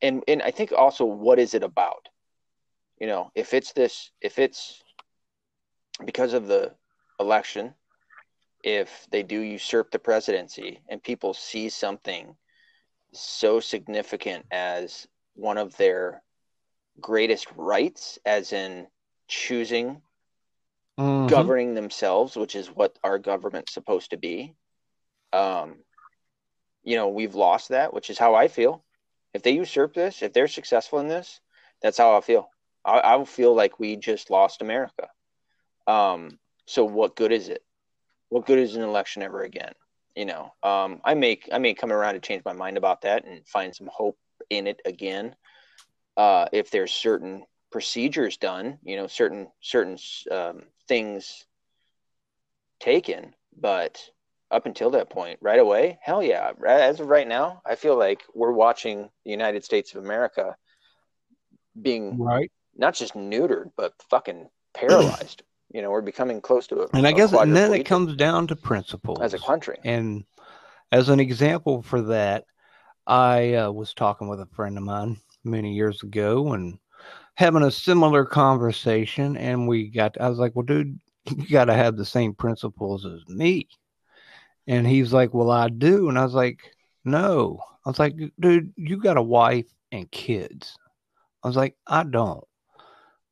and and I think also what is it about? You know, if it's this, if it's because of the election, if they do usurp the presidency and people see something so significant as one of their greatest rights, as in choosing mm-hmm. governing themselves, which is what our government's supposed to be. Um, you know, we've lost that, which is how I feel. If they usurp this, if they're successful in this, that's how I feel. I, I feel like we just lost America. Um, so what good is it? What good is an election ever again? You know, um, I may I may come around to change my mind about that and find some hope in it again uh, if there's certain procedures done, you know, certain certain um, things taken, but up until that point, right away, hell yeah. As of right now, I feel like we're watching the United States of America being right, not just neutered, but fucking paralyzed. [clears throat] you know, we're becoming close to it. And I guess, and then it comes down to principles as a country. And as an example for that, I uh, was talking with a friend of mine many years ago and having a similar conversation. And we got, I was like, well, dude, [laughs] you got to have the same principles as me. And he's like, well, I do. And I was like, no. I was like, dude, you got a wife and kids. I was like, I don't.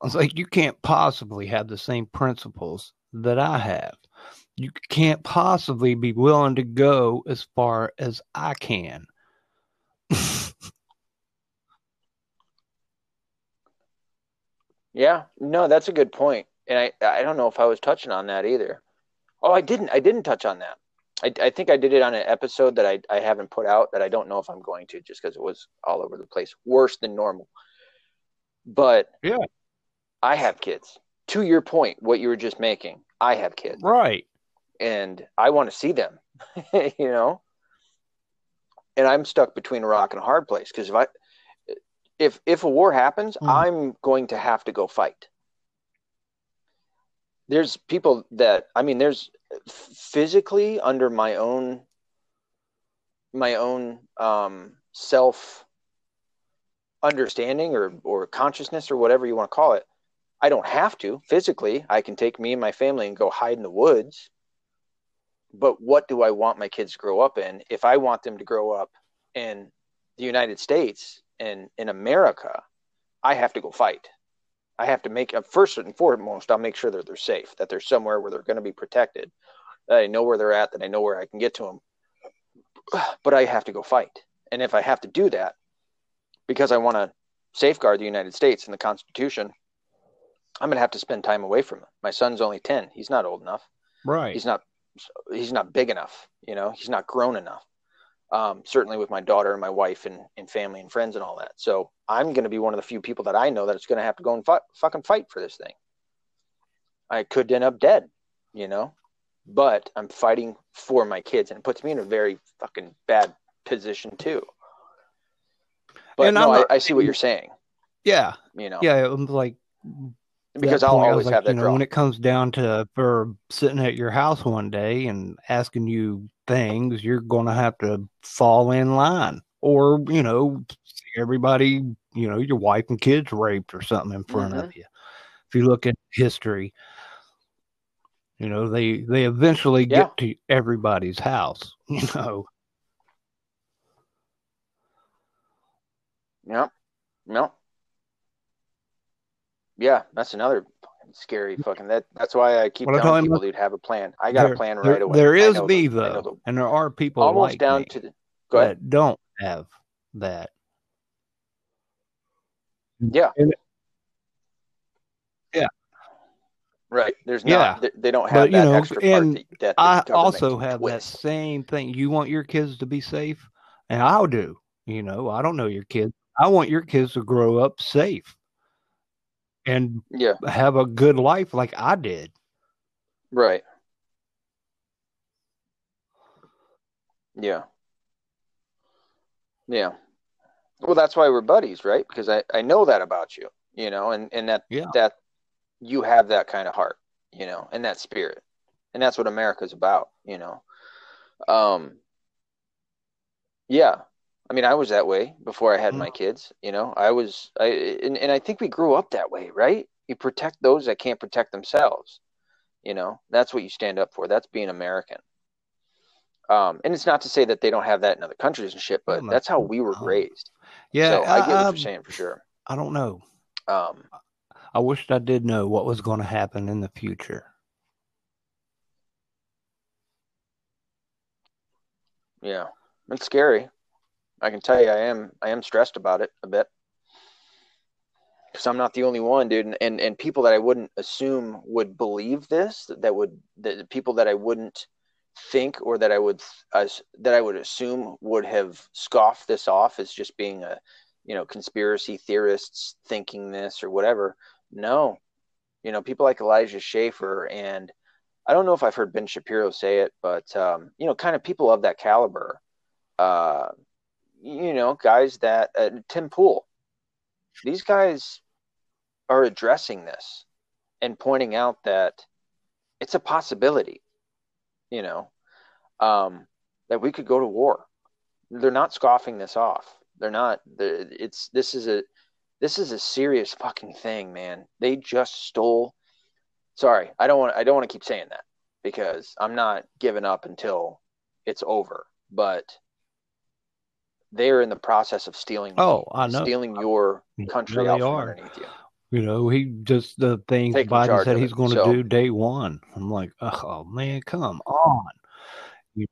I was like, you can't possibly have the same principles that I have. You can't possibly be willing to go as far as I can. Yeah, no, that's a good point. and I I don't know if I was touching on that either. Oh, I didn't. I didn't touch on that. I, I think I did it on an episode that I, I haven't put out that I don't know if I'm going to just because it was all over the place, worse than normal. But yeah, I have kids. To your point, what you were just making, I have kids, right? And I want to see them, [laughs] you know. And I'm stuck between a rock and a hard place because if I if if a war happens, mm. I'm going to have to go fight. There's people that I mean, there's physically under my own my own um, self understanding or or consciousness or whatever you want to call it. I don't have to physically. I can take me and my family and go hide in the woods. But what do I want my kids to grow up in? If I want them to grow up in the United States, and in America, I have to go fight. I have to make uh, first and foremost, I'll make sure that they're safe, that they're somewhere where they're going to be protected, that I know where they're at, that I know where I can get to them. [sighs] But I have to go fight, and if I have to do that because I want to safeguard the United States and the Constitution, I'm going to have to spend time away from him. My son's only ten; he's not old enough. Right. He's not. He's not big enough. You know, he's not grown enough um, certainly with my daughter and my wife and, and family and friends and all that. So I'm going to be one of the few people that I know that it's going to have to go and fu- fucking fight for this thing. I could end up dead, you know, but I'm fighting for my kids and it puts me in a very fucking bad position too. But and no, not, I, I, see what you're saying. Yeah. You know, yeah. I'm like, because I'll always like, have that. You know, draw. when it comes down to for sitting at your house one day and asking you things, you're going to have to fall in line, or you know, everybody, you know, your wife and kids raped or something in front mm-hmm. of you. If you look at history, you know, they they eventually yeah. get to everybody's house. [laughs] You know. Yep. Yep. Yeah, that's another scary fucking that. That's why I keep what telling people, dude, have a plan. I got there, a plan right there, away. There is me the, though, the, and there are people almost like down to the. Go ahead. Don't have that. Yeah. And, yeah. Right. There's yeah. not. They don't have but, that know, extra and that, that I also have twist. that same thing. You want your kids to be safe, and I'll do. You know, I don't know your kids. I want your kids to grow up safe and yeah have a good life like I did. Right. Yeah. Yeah. Well, that's why we're buddies, right? Because I, I know that about you, you know, and, and that yeah. that you have that kind of heart, you know, and that spirit. And that's what America's about, you know. Um yeah. I mean, I was that way before I had mm-hmm. my kids. You know, I was, I and, and I think we grew up that way, right? You protect those that can't protect themselves. You know, that's what you stand up for. That's being American. Um, and it's not to say that they don't have that in other countries and shit, but that's how we were raised. Yeah, so I get what um, you're saying for sure. I don't know. Um, I wished I did know what was going to happen in the future. Yeah, it's scary. I can tell you, I am I am stressed about it a bit because I'm not the only one, dude. And, and and people that I wouldn't assume would believe this, that would the people that I wouldn't think or that I would that I would assume would have scoffed this off as just being a you know conspiracy theorists thinking this or whatever. No, you know people like Elijah Schaffer and I don't know if I've heard Ben Shapiro say it, but um, you know, kind of people of that caliber. Uh, you know, guys that uh, Tim Pool, these guys are addressing this and pointing out that it's a possibility, you know, um, that we could go to war. They're not scoffing this off. They're not. It's this is a this is a serious fucking thing, man. They just stole. Sorry, I don't want. I don't want to keep saying that because I'm not giving up until it's over. But they're in the process of stealing. Oh, I know. Stealing your country out from underneath you. You know, he just the things Taking Biden said he's going to so, do day one. I'm like, oh man, come on. You,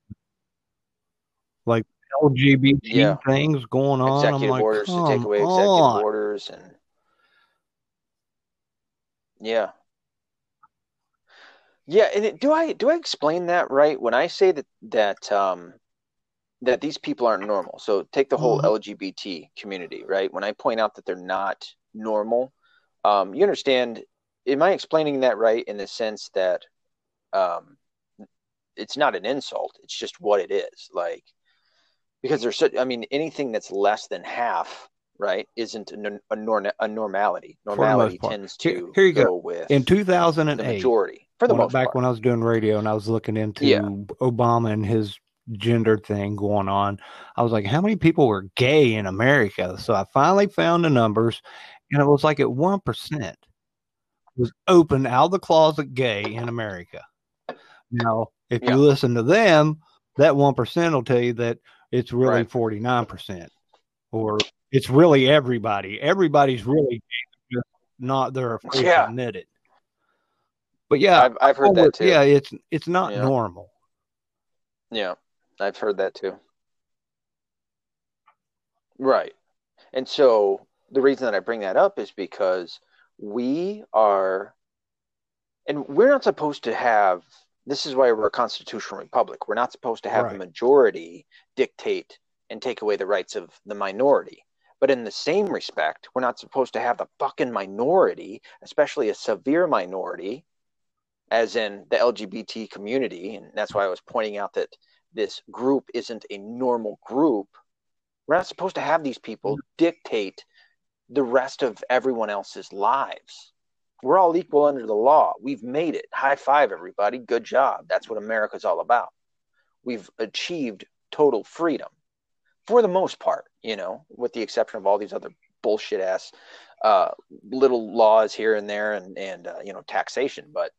like LGBT yeah. things going on. Executive like, orders to take away executive on. orders and yeah. Yeah, and it, do I do I explain that right when I say that that um, that these people aren't normal. So take the whole mm-hmm. LGBT community, right? When I point out that they're not normal, um, you understand? Am I explaining that right in the sense that um, it's not an insult; it's just what it is. Like because there's, so, I mean, anything that's less than half, right, isn't a, a, norm, a normality. Normality tends to here, here you go, go with in 2008 the majority for the most back part. when I was doing radio and I was looking into yeah. Obama and his gender thing going on. I was like, how many people were gay in America? So I finally found the numbers, and it was like at 1% was open out of the closet gay in America. Now, if yeah. you listen to them, that 1% will tell you that it's really right. 49%, or it's really everybody. Everybody's really not they're afraid yeah. to admit it. But yeah, I've, I've heard that too. Yeah, it's it's not yeah. normal. Yeah, I've heard that too. Right. And so the reason that I bring that up is because we are, and we're not supposed to have, this is why we're a constitutional republic. We're not supposed to have right. the majority dictate and take away the rights of the minority. But in the same respect, we're not supposed to have the fucking minority, especially a severe minority, as in the LGBT community. And that's why I was pointing out that this group isn't a normal group. We're not supposed to have these people dictate the rest of everyone else's lives. We're all equal under the law. We've made it. High five, everybody. Good job. That's what America's all about. We've achieved total freedom for the most part, you know, with the exception of all these other bullshit ass uh, little laws here and there and, and uh, you know, taxation. But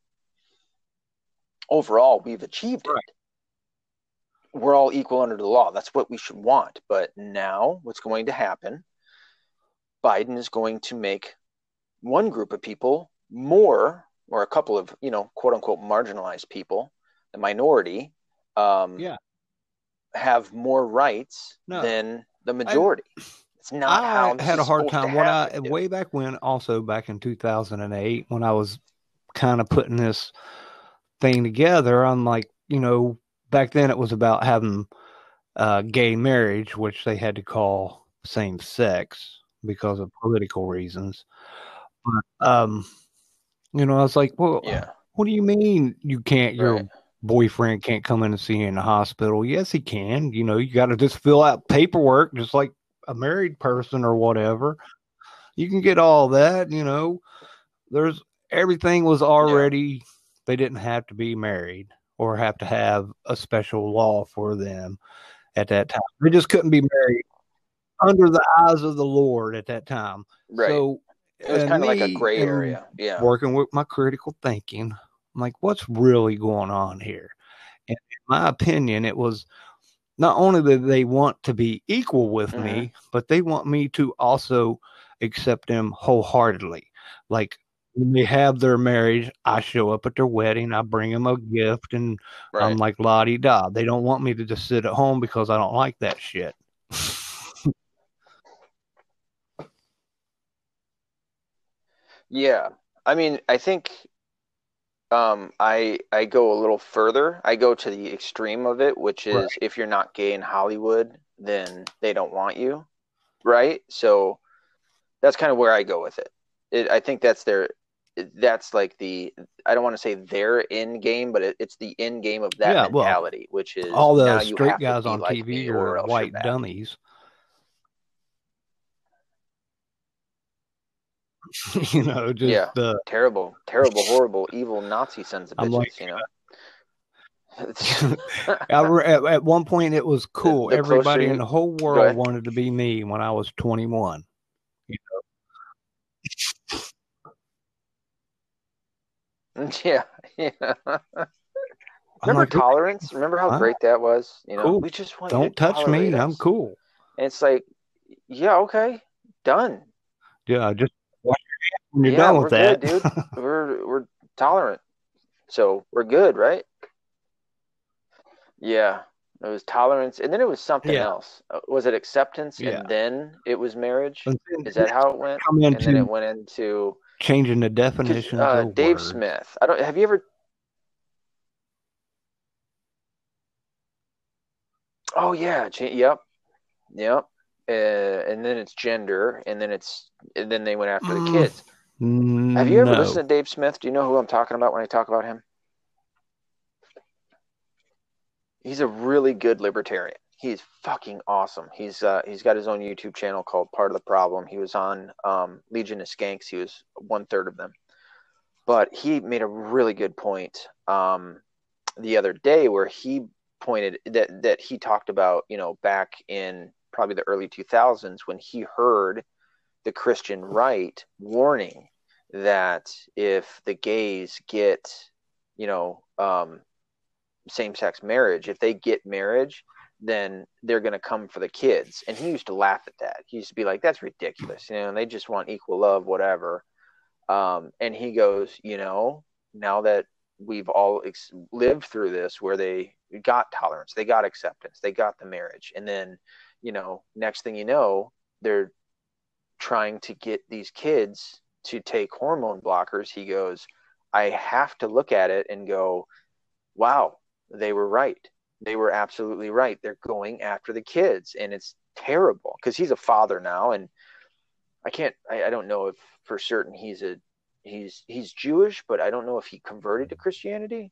overall, we've achieved right. it. We're all equal under the law. That's what we should want. But now, what's going to happen Biden is going to make one group of people more, or a couple of, you know, quote unquote marginalized people, the minority, um, yeah, have more rights no, than the majority. I, it's not I how had a hard time when I way back when, also back in 2008, when I was kind of putting this thing together. I'm like, you know, back then it was about having uh, gay marriage, which they had to call same sex because of political reasons. But um, you know, I was like, well, yeah. What do you mean you can't? Your right. boyfriend can't come in and see you in the hospital? Yes, he can. You know, you got to just fill out paperwork, just like a married person or whatever. You can get all that. You know, there's everything was already. Yeah. They didn't have to be married or have to have a special law for them at that time. They just couldn't be married under the eyes of the Lord at that time. Right. So it was kind of like a gray area. Yeah. Working with my critical thinking, I'm like, what's really going on here? And in my opinion, it was not only that they want to be equal with mm-hmm. me, but they want me to also accept them wholeheartedly. Like when they have their marriage, I show up at their wedding, I bring them a gift, and right. I'm like la di da. They don't want me to just sit at home because I don't like that shit. Yeah. I mean, I think um, I I go a little further. I go to the extreme of it, which is right. if you're not gay in Hollywood, then they don't want you, right? So that's kind of where I go with it. it I think that's their that's like the I don't want to say their end game, but it, it's the end game of that yeah, mentality, well, which is all the straight guys on like TV are white dummies. [laughs] you know, just yeah, the terrible, terrible, horrible, evil Nazi sons of [laughs] bitches. Like, you know. [laughs] at, at, one point, it was cool. The, the Everybody in the whole world wanted to be me when I was 21. You know? [laughs] Yeah, yeah. Remember like, tolerance? Remember how huh? great that was? You know, cool. we just want don't touch me. Us. I'm cool. And it's like, yeah, okay, done. Yeah, just when you're yeah, done with that, good, dude. [laughs] we're we're tolerant, so we're good, right? Yeah, it was tolerance, and then it was something yeah. else. Uh, was it acceptance, yeah. and then it was marriage? Is that how it went? and then it went into changing the definition. Uh, Dave word. Smith. I don't. Have you ever? Oh yeah. Yep. Yep uh, and then it's gender, and then it's and then they went after the kids. Mm, Have you ever no. listened to Dave Smith? Do you know who I'm talking about when I talk about him? He's a really good libertarian. He's fucking awesome. He's uh, he's got his own YouTube channel called Part of the Problem. He was on um, Legion of Skanks. He was one third of them, but he made a really good point um, the other day where he pointed that that he talked about you know back in probably the early 2000s when he heard the Christian right warning that if the gays get, you know, um, same sex marriage, if they get marriage, then they're going to come for the kids. And he used to laugh at that. He used to be like, that's ridiculous. You know, and they just want equal love, whatever. Um, and he goes, you know, now that we've all ex- lived through this, where they got tolerance, they got acceptance, they got the marriage, and then, you know, next thing you know, they're trying to get these kids to take hormone blockers. He goes, I have to look at it and go, wow, they were right. They were absolutely right. They're going after the kids, and it's terrible because he's a father now, and I can't. I, I don't know if for certain he's a he's he's Jewish, but I don't know if he converted to Christianity,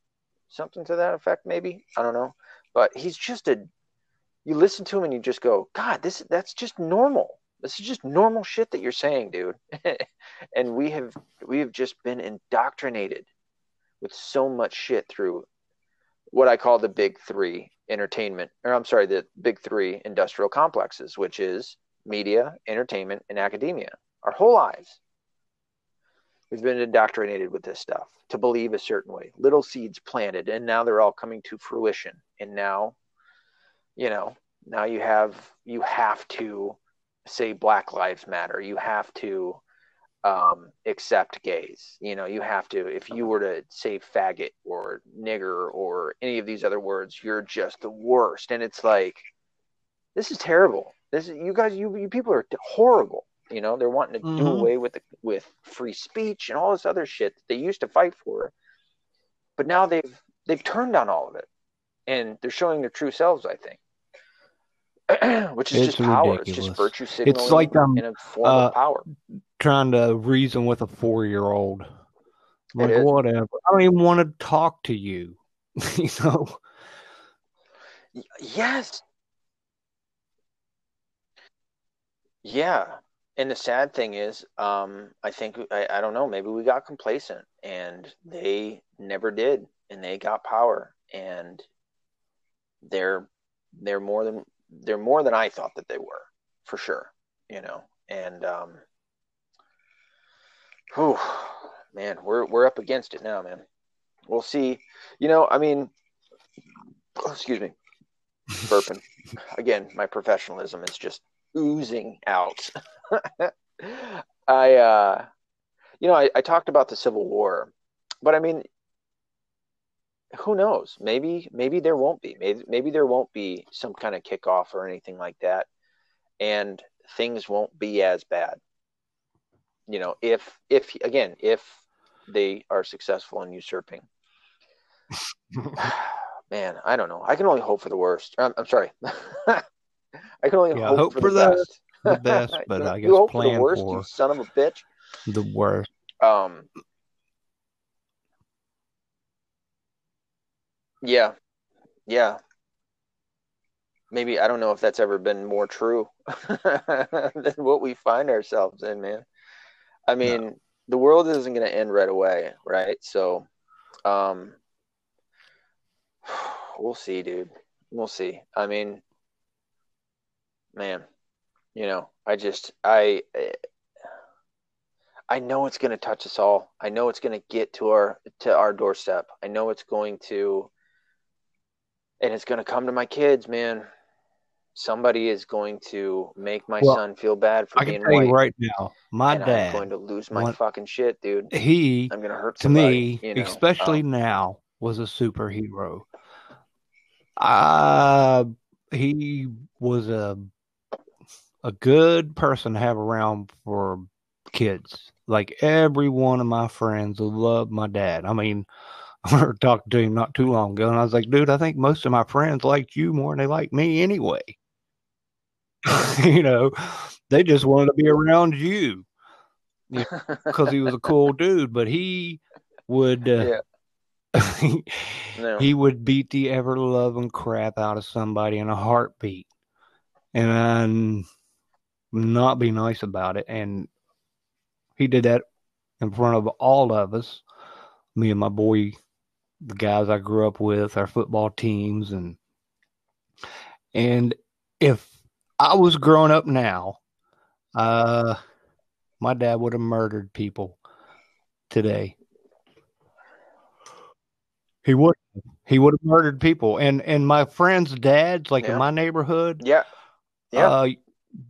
something to that effect, maybe. I don't know, but he's just a. You listen to him and you just go, God, this that's just normal. This is just normal shit that you're saying, dude. [laughs] and we have we have just been indoctrinated with so much shit through what I call the big three entertainment, or I'm sorry, the big three industrial complexes, which is media, entertainment, and academia. Our whole lives. We've been indoctrinated with this stuff to believe a certain way. Little seeds planted, and now they're all coming to fruition. And now, you know, now you have you have to say Black Lives Matter. You have to um, accept gays. You know, you have to, if you were to say faggot or nigger or any of these other words, you're just the worst. And it's like, this is terrible. This is, you guys, you, you people are horrible. You know, they're wanting to mm-hmm. do away with the, with free speech and all this other shit that they used to fight for. But now they've, they've turned on all of it and they're showing their true selves, I think. [clears throat] which is it's just power. Ridiculous. It's just virtue signaling it's like, um, in a form uh, of power. Trying to reason with a four year old. Like whatever. I don't even want to talk to you. [laughs] you know. Yes. Yeah. And the sad thing is, um, I think I, I don't know, maybe we got complacent and they never did and they got power and they're they're more than they're more than I thought that they were, for sure. You know, and um, whew, man, we're we're up against it now, man. We'll see. You know, I mean, oh, excuse me, burping [laughs] again. My professionalism is just oozing out. [laughs] I, uh, you know, I, I talked about the Civil War, but I mean, who knows? Maybe maybe there won't be. Maybe maybe there won't be some kind of kickoff or anything like that, and things won't be as bad. You know, if if again if they are successful in usurping. [laughs] [sighs] Man, I don't know. I can only hope for the worst. I'm, I'm sorry. [laughs] I can only yeah, hope, hope, for, for the, best. The best, [laughs] but I guess hope plan for the worst, for you son of a bitch. The worst. Um, Yeah. Yeah. Maybe I don't know if that's ever been more true [laughs] than what we find ourselves in, man. I mean, no. the world isn't going to end right away, right? So, um, [sighs] we'll see, dude. We'll see. I mean, man, you know, I just, I, I know it's going to touch us all. I know it's going to get to our to our doorstep. I know it's going to and it's going to come to my kids, man. Somebody is going to make my well, son feel bad for I being You right now, my dad. I'm going to lose my fucking shit, dude. He, I'm going to hurt to me, you know? especially um, now, was a superhero. Uh, he was a a good person to have around for kids. Like every one of my friends loved my dad. I mean, I talked to him not too long ago, and I was like, dude, I think most of my friends like you more than they like me anyway. [laughs] you know, they just wanted to be around you because he was a cool dude, but he would. Uh, yeah. [laughs] no. he would beat the ever loving crap out of somebody in a heartbeat and not be nice about it. And he did that in front of all of us, me and my boy the guys I grew up with, our football teams, and and if I was growing up now, uh, my dad would have murdered people today. He would. He would have murdered people, and and my friends' dads, like yeah. in my neighborhood, yeah, yeah. Uh,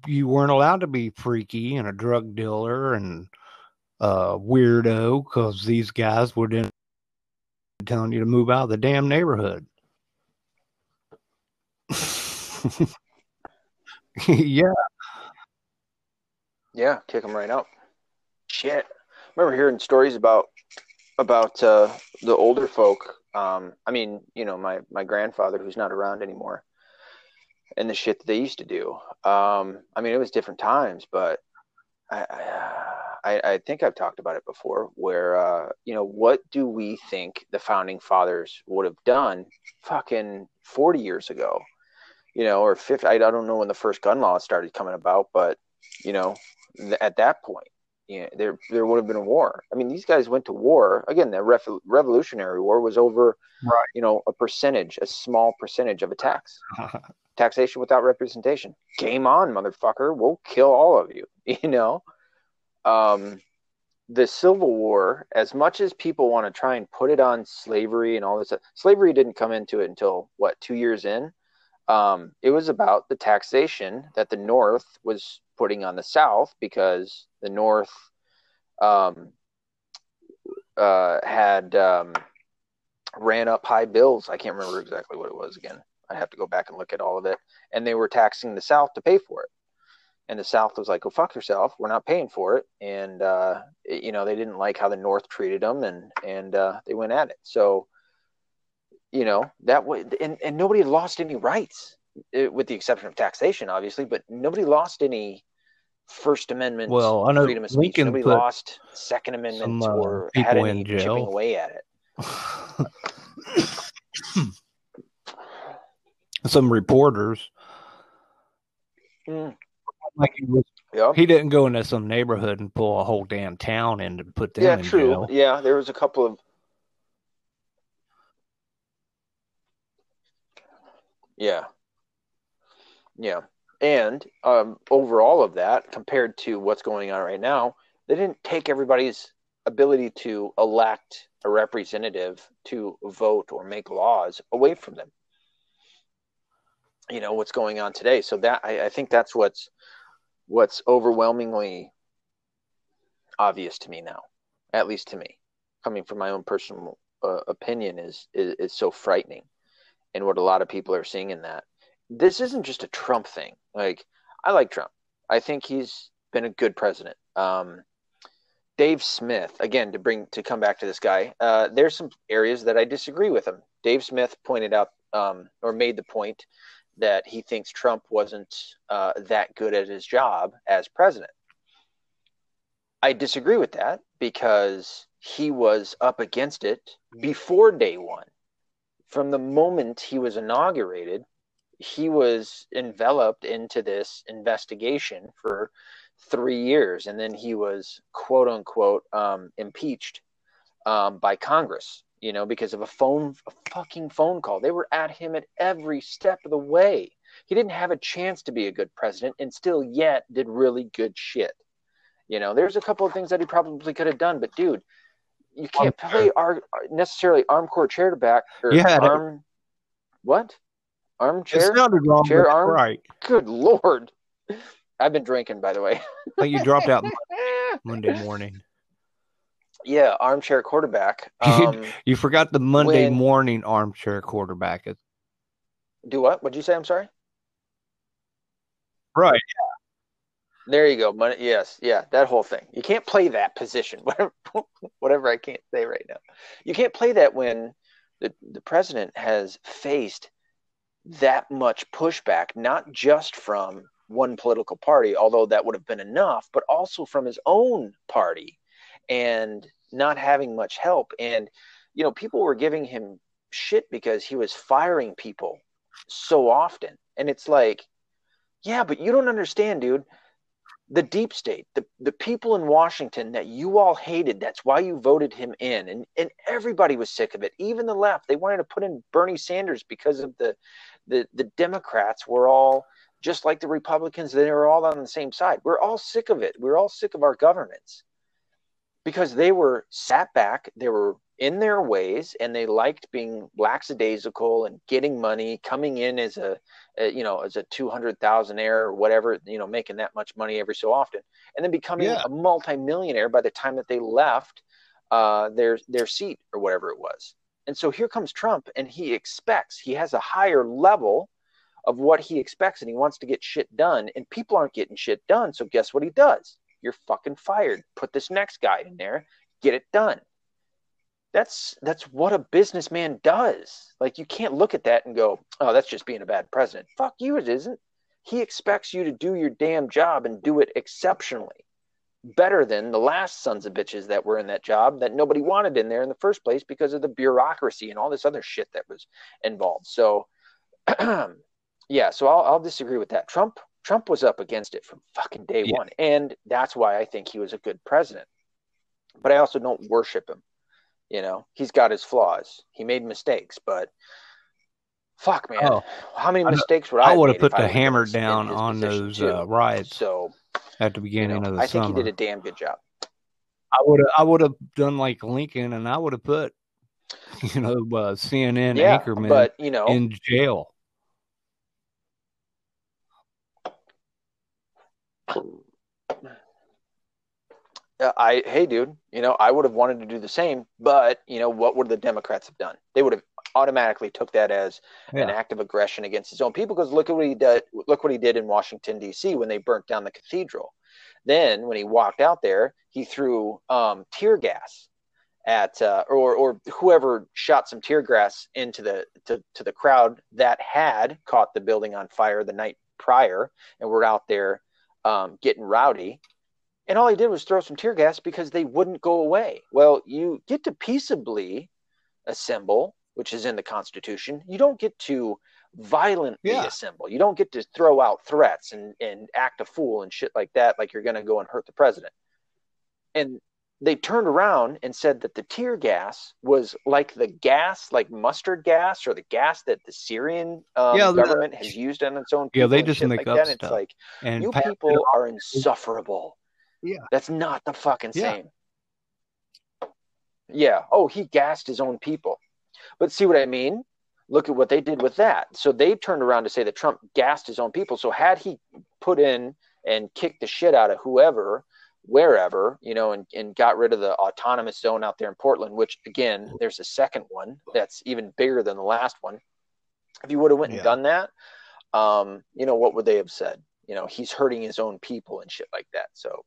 you weren't allowed to be freaky and a drug dealer and uh, weirdo because these guys were then telling you to move out of the damn neighborhood. [laughs] yeah. Yeah, kick them right out. Shit. Remember hearing stories about about uh, the older folk. Um, I mean, you know, my my grandfather who's not around anymore, and the shit that they used to do. Um, I mean, it was different times, but I, I, I think I've talked about it before. Where uh, you know, what do we think the founding fathers would have done, fucking forty years ago? You know, or fifty. I, I don't know when the first gun law started coming about, but you know, th- at that point, you know, there there would have been a war. I mean, these guys went to war again. The Ref- Revolutionary War was over, right. you know, a percentage, a small percentage of a tax, [laughs] taxation without representation. Game on, motherfucker. We'll kill all of you. [laughs] You know, um, the Civil War. As much as people want to try and put it on slavery and all this, slavery didn't come into it until what two years in. Um, it was about the taxation that the North was putting on the South because the North um, uh, had um, ran up high bills. I can't remember exactly what it was again. I have to go back and look at all of it. And they were taxing the South to pay for it. And the South was like, "Go fuck yourself. We're not paying for it." And uh, it, you know they didn't like how the North treated them, and and uh, they went at it. So, you know that way, and and nobody lost any rights, it, uh, with the exception of taxation, obviously. But nobody lost any First Amendment well, I know freedom of speech. Lincoln Nobody lost Second Amendment some, uh, or had any chipping away at it. [coughs] some reporters. Mm. Like he was, yep. he didn't go into some neighborhood and pull a whole damn town in to put them yeah, in true. jail. Yeah, there was a couple of. Yeah. Yeah. And um, overall of that, compared to what's going on right now, they didn't take everybody's ability to elect a representative to vote or make laws away from them. You know what's going on today. So that I, I think that's what's what's overwhelmingly obvious to me now, at least to me, coming from my own personal uh, opinion, is, is is so frightening, and what a lot of people are seeing in that this isn't just a Trump thing. Like, I like Trump. I think he's been a good president. Um, Dave Smith, again, to bring to come back to this guy, uh, there's some areas that I disagree with him. Dave Smith pointed out um, or made the point that he thinks Trump wasn't uh, that good at his job as president. I disagree with that because he was up against it before day one. From the moment he was inaugurated, he was enveloped into this investigation for three years, and then he was quote unquote um, impeached um, by Congress. You know, because of a phone, a fucking phone call. They were at him at every step of the way. He didn't have a chance to be a good president, and still yet did really good shit. You know, there's a couple of things that he probably could have done, but dude, you oh, can't play our necessarily armchair quarterback or yeah, arm. What? Armchair? It sounded wrong. Chair arm? Right. Good lord. [laughs] I've been drinking, by the way. Think you dropped out [laughs] Monday morning. Yeah, armchair quarterback. [laughs] Um, you forgot the Monday when... morning armchair quarterback. Do what? What'd you say? I'm sorry. Right. Yeah. There you go. Money, yes. Yeah. That whole thing. You can't play that position. [laughs] Whatever, whatever I can't say right now. You can't play that when the, the president has faced that much pushback, not just from one political party, although that would have been enough, but also from his own party and not having much help. And, you know, people were giving him shit because he was firing people so often. And it's like, yeah, but you don't understand, dude. The deep state, the, the people in Washington that you all hated, that's why you voted him in. And, and everybody was sick of it. Even the left, they wanted to put in Bernie Sanders because of the the the Democrats were all just like the Republicans, they were all on the same side. We're all sick of it. We're all sick of our governments because they were sat back, they were in their ways and they liked being lackadaisical and getting money coming in as a, a you know as a 200,000 air or whatever you know making that much money every so often and then becoming yeah. a multimillionaire by the time that they left uh, their their seat or whatever it was and so here comes Trump and he expects he has a higher level of what he expects and he wants to get shit done and people aren't getting shit done so guess what he does you're fucking fired put this next guy in there get it done that's that's what a businessman does. Like you can't look at that and go, "Oh, that's just being a bad president." Fuck you, it isn't. He expects you to do your damn job and do it exceptionally, better than the last sons of bitches that were in that job that nobody wanted in there in the first place because of the bureaucracy and all this other shit that was involved. So, [clears throat] yeah, so I'll, I'll disagree with that. Trump Trump was up against it from fucking day yeah. one, and that's why I think he was a good president. But I also don't worship him. You know, he's got his flaws. He made mistakes, but fuck, man, oh, how many mistakes would I? I would have put the hammer down on those uh, riots. So at the beginning you know, of the I summer, think he did a damn good job. I would have, I would have done like Lincoln, and I would have put, [laughs] you know, uh, CNN yeah, anchorman, but you know, in jail. I hey dude, you know, I would have wanted to do the same, but you know, what would the Democrats have done? They would have automatically took that as yeah. an act of aggression against his own people because look at what he did look what he did in Washington D.C. when they burnt down the cathedral. Then when he walked out there, he threw um, tear gas at uh, or or whoever shot some tear gas into the to, to the crowd that had caught the building on fire the night prior and were out there um, getting rowdy and all he did was throw some tear gas because they wouldn't go away. Well, you get to peaceably assemble, which is in the Constitution. You don't get to violently yeah. assemble. You don't get to throw out threats and, and act a fool and shit like that, like you're going to go and hurt the president. And they turned around and said that the tear gas was like the gas, like mustard gas, or the gas that the Syrian um, yeah, government has used on its own. People. Yeah, they just make like up that. stuff. It's like and you people are insufferable. Yeah. That's not the fucking yeah. same. Yeah. Oh, he gassed his own people. But see what I mean? Look at what they did with that. So they turned around to say that Trump gassed his own people. So had he put in and kicked the shit out of whoever, wherever, you know, and, and got rid of the autonomous zone out there in Portland, which again, there's a second one that's even bigger than the last one. If you would have went and done that, um, you know, what would they have said? You know, he's hurting his own people and shit like that. So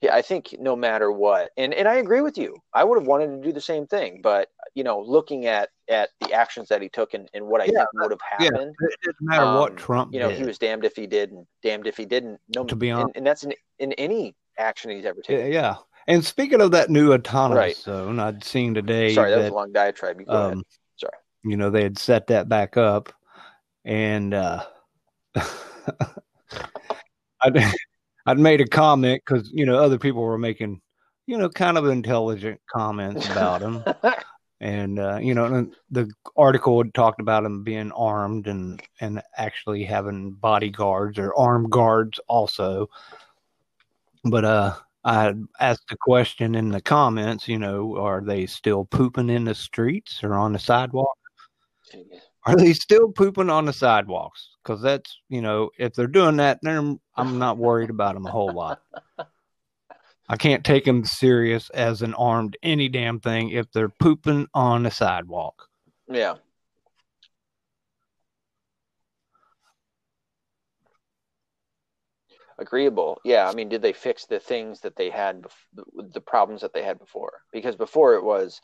yeah, I think no matter what, and and I agree with you. I would have wanted to do the same thing, but you know, looking at at the actions that he took and, and what I yeah, think would have happened. Yeah, it doesn't matter um, what Trump. You know, did. he was damned if he did, and damned if he didn't. No, to be honest, and, and that's in, in any action he's ever taken. Yeah, and speaking of that new autonomous right. zone, I'd seen today. Sorry, that, that was a long diatribe. Go um. Sorry. You know, they had set that back up, and uh, [laughs] I [laughs] I'd made a comment because you know other people were making you know kind of intelligent comments about him, [laughs] and uh, you know the article had talked about him being armed and and actually having bodyguards or armed guards also. But uh, I asked the question in the comments, you know, are they still pooping in the streets or on the sidewalk? [laughs] Are they still pooping on the sidewalks? because that's you know if they're doing that, then I'm not worried about them a whole lot. I can't take them serious as an armed any damn thing if they're pooping on the sidewalk. Yeah. Agreeable. Yeah. I mean, did they fix the things that they had, the problems that they had before? Because before it was,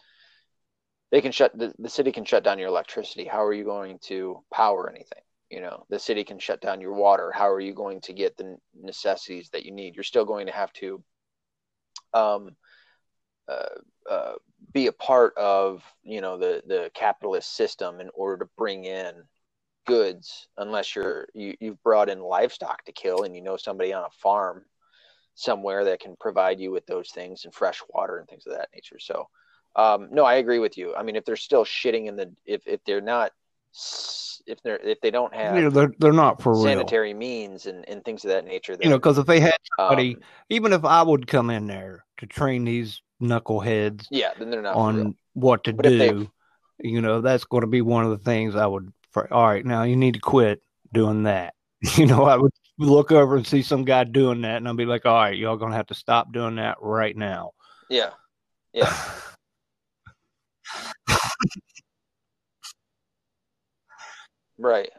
they can shut the, the city can shut down your electricity. How are you going to power anything? you know the city can shut down your water how are you going to get the necessities that you need you're still going to have to um, uh, uh, be a part of you know the the capitalist system in order to bring in goods unless you're you, you've brought in livestock to kill and you know somebody on a farm somewhere that can provide you with those things and fresh water and things of that nature so um, no i agree with you i mean if they're still shitting in the if, if they're not if they're if they don't have you know they're they're not for sanitary real. means and, and things of that nature. You know, because if they had somebody, um, even if I would come in there to train these knuckleheads, yeah, then they're not on what to but do, you know, that's going to be one of the things I would. All right, now you need to quit doing that. [laughs] You know, I would look over and see some guy doing that, and I'll be like, all right, y'all to have to stop doing that right now. Yeah. Yeah. [laughs] right.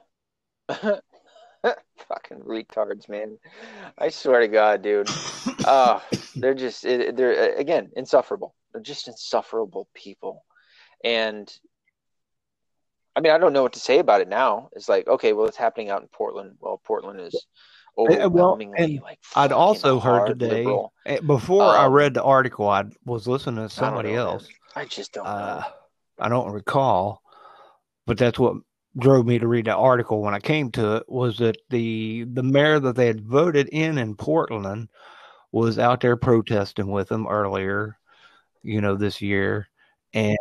[laughs] Fucking retards, man. I swear to God, dude. Uh, they're just, they're, again, insufferable. They're just insufferable people. And I mean, I don't know what to say about it now. It's like, okay, well, it's happening out in Portland. Well, Portland is overwhelmingly well, like. I'd also heard today liberal. Eh, before um, I read the article. I was listening to somebody I know, else. Man. I just don't. Uh, I don't recall, but that's what drove me to read the article when I came to it. Was that the the mayor that they had voted in in Portland was out there protesting with them earlier, you know, this year, and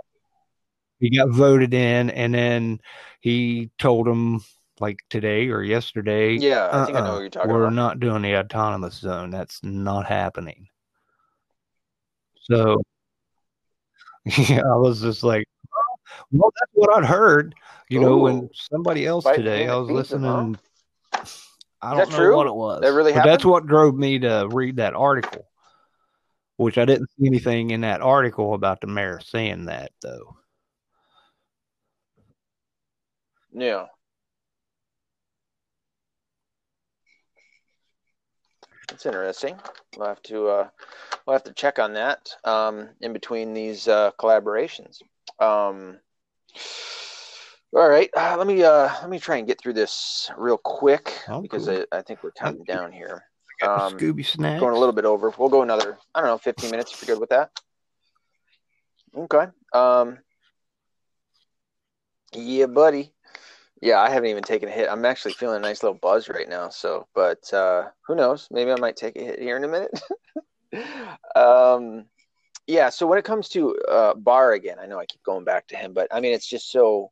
he got voted in, and then he told them like today or yesterday. Yeah, I think uh-uh, I know uh-uh, what you're talking we're about. We're not doing the autonomous zone. That's not happening. So, [laughs] yeah, I was just like, well, that's what I'd heard. You Ooh. know, when somebody else today, I was listening. I don't know true? what it was. That really That's what drove me to read that article, which I didn't see anything in that article about the mayor saying that, though. Yeah. That's interesting. We'll have to uh, we'll have to check on that um, in between these uh, collaborations. Um, all right, uh, let me uh, let me try and get through this real quick oh, because cool. I, I, think we're counting down here. Um, Scooby snack going a little bit over. We'll go another I don't know 15 minutes if you're good with that. Okay. Um, yeah, buddy. Yeah, I haven't even taken a hit. I'm actually feeling a nice little buzz right now. So, but uh, who knows? Maybe I might take a hit here in a minute. [laughs] um, yeah. So when it comes to uh, Barr again, I know I keep going back to him, but I mean, it's just so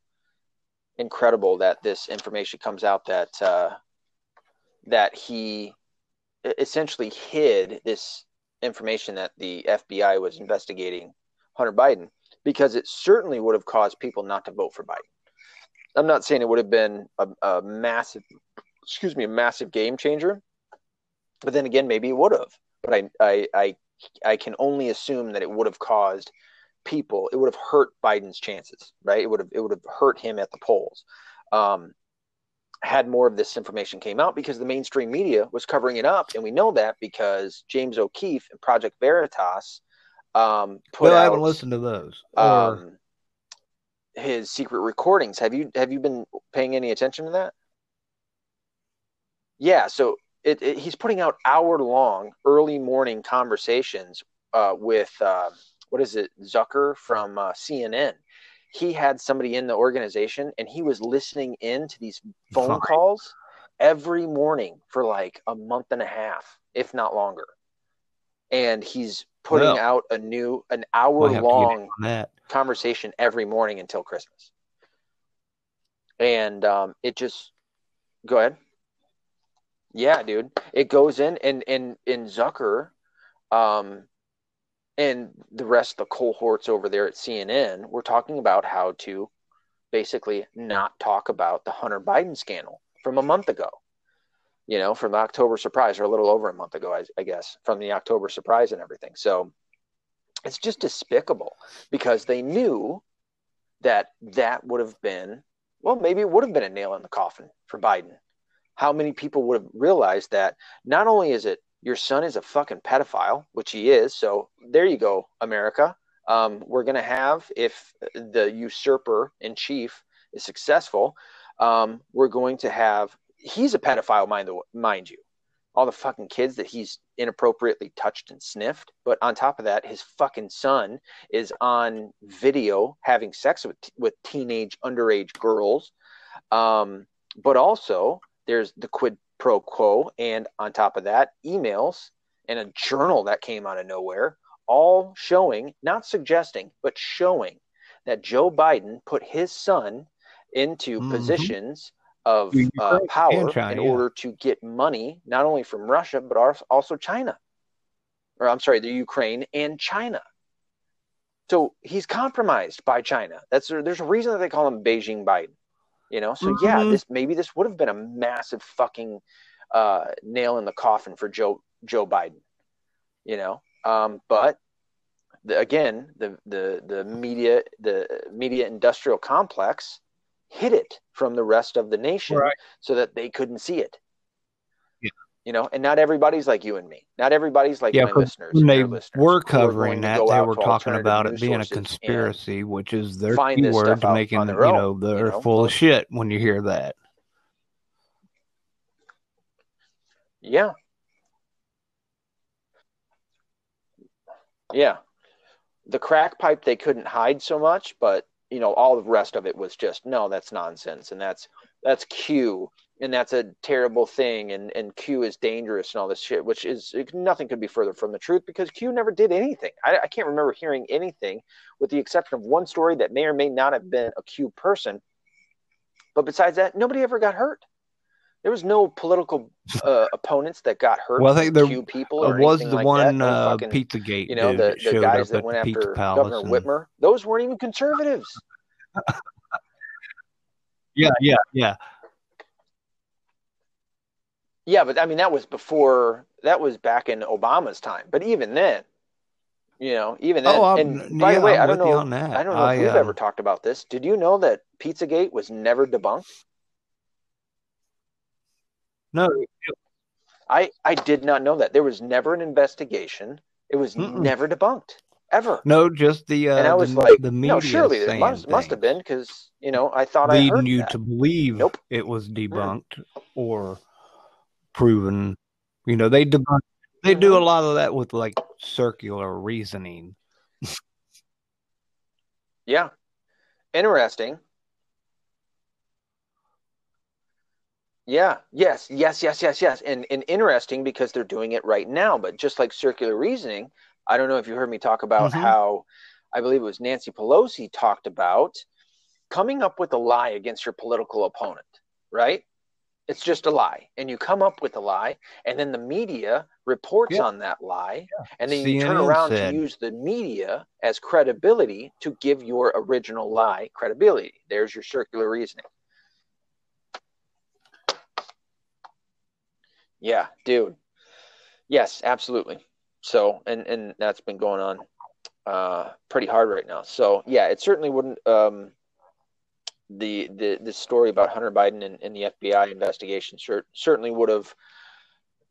incredible that this information comes out that uh, that he essentially hid this information that the FBI was investigating Hunter Biden because it certainly would have caused people not to vote for Biden. I'm not saying it would have been a, a massive, excuse me, a massive game changer, but then again, maybe it would have. But I, I, I, I can only assume that it would have caused people. It would have hurt Biden's chances, right? It would have, it would have hurt him at the polls. Um, had more of this information came out because the mainstream media was covering it up, and we know that because James O'Keefe and Project Veritas um, put well, out. I haven't listened to those. Um, his secret recordings. Have you have you been paying any attention to that? Yeah, so it, it, he's putting out hour long early morning conversations uh, with uh, what is it Zucker from uh, CNN. He had somebody in the organization and he was listening in to these phone Fine. calls every morning for like a month and a half, if not longer. And he's putting well, out a new an hour long conversation every morning until Christmas. And um, it just go ahead. Yeah, dude. It goes in and in in Zucker, um, and the rest of the cohorts over there at CNN, we're talking about how to basically not talk about the Hunter Biden scandal from a month ago. You know, from the October surprise, or a little over a month ago, I, I guess, from the October surprise and everything. So it's just despicable because they knew that that would have been, well, maybe it would have been a nail in the coffin for Biden. How many people would have realized that not only is it your son is a fucking pedophile, which he is, so there you go, America. Um, we're going to have, if the usurper in chief is successful, um, we're going to have, he's a pedophile, mind, the, mind you all the fucking kids that he's inappropriately touched and sniffed. But on top of that, his fucking son is on video having sex with with teenage underage girls. Um, but also, there's the quid pro quo, and on top of that, emails and a journal that came out of nowhere, all showing, not suggesting, but showing that Joe Biden put his son into mm-hmm. positions of uh, power China, in order to get money not only from Russia but also China, or I'm sorry, the Ukraine and China. So he's compromised by China. That's there's a reason that they call him Beijing Biden. You know, so mm-hmm. yeah, this maybe this would have been a massive fucking uh, nail in the coffin for Joe Joe Biden. You know, um, but the, again, the the the media the media industrial complex hid it from the rest of the nation right. so that they couldn't see it. Yeah. You know, and not everybody's like you and me. Not everybody's like yeah, my listeners. When they listeners were covering that, they were talking about it being a conspiracy, which is their keyword to making you know they're you know? full of shit when you hear that. Yeah. Yeah. The crack pipe they couldn't hide so much, but you know all the rest of it was just no that's nonsense. And that's that's q and that's a terrible thing. And and q is dangerous and all this shit which is nothing could be further from the truth because q never did anything. I, I can't remember hearing anything with the exception of one story that may or may not have been a q person. But besides that nobody ever got hurt there was no political uh, opponents that got hurt. Well, I think there people was the like one uh, fucking, Pizzagate. You know, the, the guys that went after Governor and... Whitmer. Those weren't even conservatives. [laughs] yeah, yeah, yeah. Yeah, but I mean that was before. That was back in Obama's time. But even then, you know, even then. Oh, and by yeah, the way, I'm I do not know. I don't know I, if we've uh... ever talked about this. Did you know that Pizzagate was never debunked? No, I I did not know that. There was never an investigation. It was Mm-mm. never debunked ever. No, just the uh, and I was the, like, the media. No, surely it must, must have been because you know I thought leading I heard you that. to believe nope. it was debunked mm. or proven. You know they debunk. They mm-hmm. do a lot of that with like circular reasoning. [laughs] yeah, interesting. Yeah, yes, yes, yes, yes, yes. And and interesting because they're doing it right now, but just like circular reasoning, I don't know if you heard me talk about mm-hmm. how I believe it was Nancy Pelosi talked about coming up with a lie against your political opponent, right? It's just a lie. And you come up with a lie, and then the media reports yeah. on that lie, yeah. and then CNN you turn around said. to use the media as credibility to give your original lie credibility. There's your circular reasoning. Yeah, dude. Yes, absolutely. So, and and that's been going on uh, pretty hard right now. So, yeah, it certainly wouldn't. Um, the the the story about Hunter Biden and, and the FBI investigation cert, certainly would have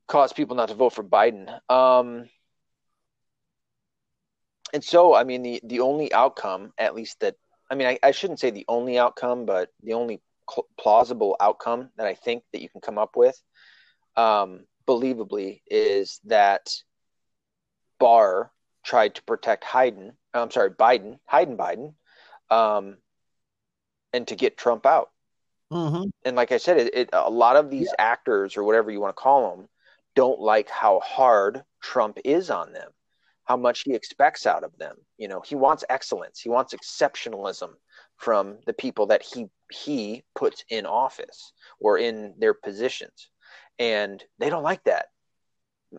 caused people not to vote for Biden. Um, and so, I mean, the the only outcome, at least that I mean, I, I shouldn't say the only outcome, but the only cl- plausible outcome that I think that you can come up with um, believably is that Barr tried to protect Hayden. I'm sorry, Biden, Hayden Biden, um, and to get Trump out. Mm-hmm. And like I said, it, it, a lot of these yeah. actors or whatever you want to call them don't like how hard Trump is on them, how much he expects out of them. You know, he wants excellence, he wants exceptionalism from the people that he he puts in office or in their positions and they don't like that.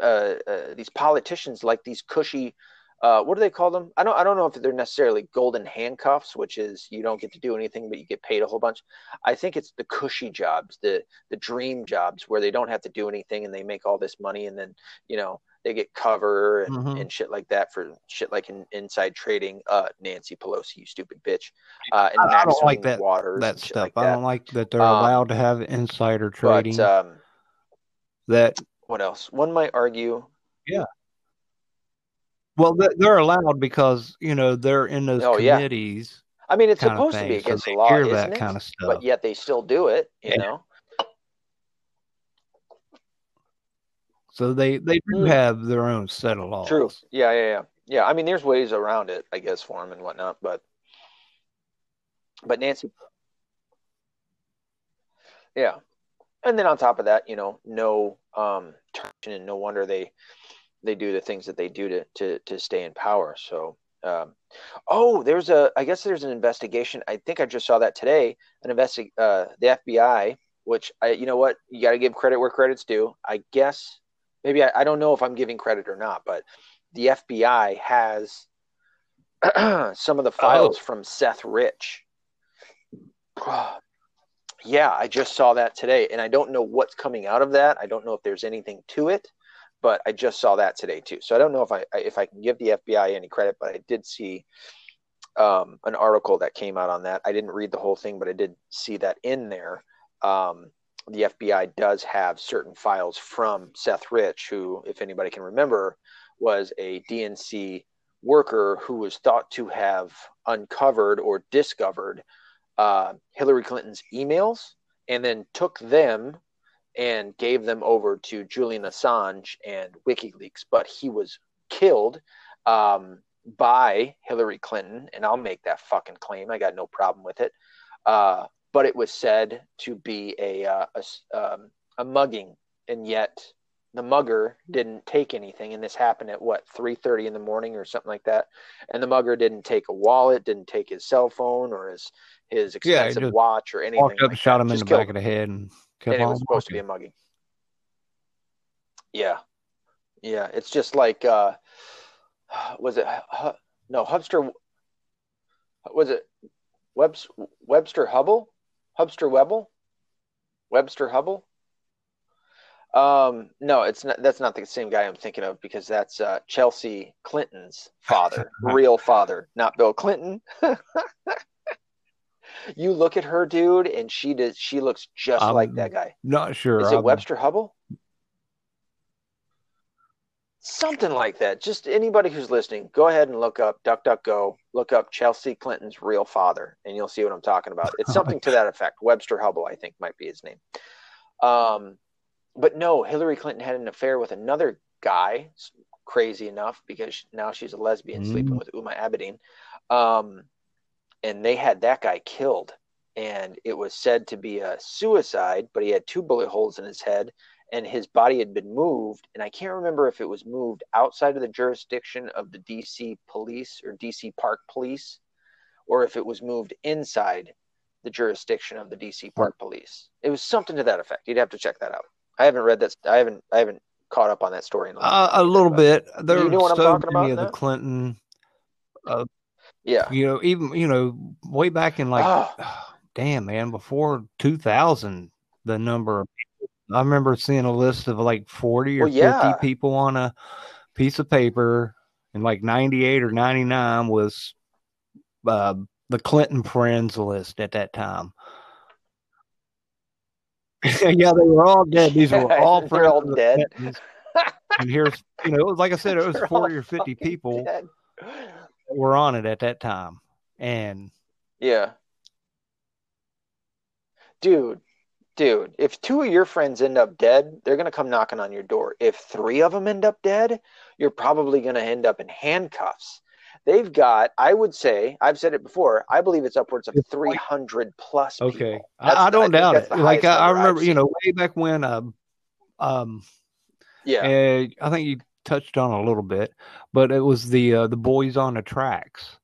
Uh, uh, these politicians like these cushy. Uh, what do they call them? I don't. I don't know if they're necessarily golden handcuffs, which is you don't get to do anything, but you get paid a whole bunch. I think it's the cushy jobs, the the dream jobs, where they don't have to do anything and they make all this money, and then you know they get cover and, mm-hmm. and shit like that for shit like in, inside trading. Uh, Nancy Pelosi, you stupid bitch. Uh, and I, I don't like that that stuff. Like I don't like that they're um, allowed to have insider trading. But, um, that what else? One might argue. Yeah. Well, they're allowed because you know they're in those oh, committees. Yeah. I mean, it's supposed to be against so the law, hear that it? kind of stuff. But yet they still do it. You yeah. know. So they they do mm. have their own set of laws. True. Yeah, yeah, yeah, yeah. I mean, there's ways around it, I guess, for them and whatnot. But but Nancy, yeah, and then on top of that, you know, no um, and no wonder they they do the things that they do to to to stay in power. So, um, oh, there's a I guess there's an investigation. I think I just saw that today. An investi- uh, the FBI, which I you know what you got to give credit where credit's due. I guess maybe I, I don't know if I'm giving credit or not, but the FBI has [clears throat] some of the files oh. from Seth Rich. [sighs] yeah, I just saw that today, and I don't know what's coming out of that. I don't know if there's anything to it, but I just saw that today too. So I don't know if I if I can give the FBI any credit, but I did see um, an article that came out on that. I didn't read the whole thing, but I did see that in there. Um, the FBI does have certain files from Seth Rich, who, if anybody can remember, was a DNC worker who was thought to have uncovered or discovered uh, Hillary Clinton's emails and then took them and gave them over to Julian Assange and WikiLeaks. But he was killed um, by Hillary Clinton, and I'll make that fucking claim. I got no problem with it. Uh, but it was said to be a uh, a, um, a, mugging, and yet the mugger didn't take anything. And this happened at what three thirty in the morning or something like that. And the mugger didn't take a wallet, didn't take his cell phone or his his expensive yeah, watch or anything. Walked up, like shot him in the back of the head, and, and it was supposed to be a mugging. Yeah, yeah. It's just like uh, was it no Hubster? Was it Webster, Webster Hubbell? Hubster Webble? Webster Hubbell? Um, no, it's not. That's not the same guy I'm thinking of because that's uh, Chelsea Clinton's father, [laughs] real father, not Bill Clinton. [laughs] you look at her, dude, and she does. She looks just I'm like that guy. Not sure. Is it Webster Hubbell? something like that. Just anybody who's listening, go ahead and look up DuckDuckGo, look up Chelsea Clinton's real father, and you'll see what I'm talking about. It's something to that effect. Webster Hubbell, I think, might be his name. Um, but no, Hillary Clinton had an affair with another guy. Crazy enough, because now she's a lesbian mm. sleeping with Huma Abedin. Um, and they had that guy killed. And it was said to be a suicide, but he had two bullet holes in his head and his body had been moved. And i can't remember if it was moved outside of the jurisdiction of the dc police or dc park police or if it was moved inside the jurisdiction of the dc park police. It was something to that effect. You'd have to check that out. I haven't read that i haven't i haven't caught up on that story in a, uh, a little bit. there you know what so i'm talking about of the clinton uh, yeah you know even you know way back in like oh. [sighs] damn man before 2000 the number I remember seeing a list of like 40 or well, yeah. 50 people on a piece of paper, and like 98 or 99 was uh, the Clinton friends list at that time. [laughs] yeah, they were all dead. These were all [laughs] all dead. and here's, you know, like I said, it [laughs] was 40 or 50 people dead. Were on it at that time. And yeah. Dude, dude, if two of your friends end up dead, they're going to come knocking on your door. If three of them end up dead, you're probably going to end up in handcuffs. They've got, I would say, I've said it before, I believe it's upwards of 300 plus. Okay. I, I, don't I doubt it. Like, I, I remember, you know, way back when, um, um, yeah, uh, I think you touched on a little bit, but it was the, uh, the boys on the tracks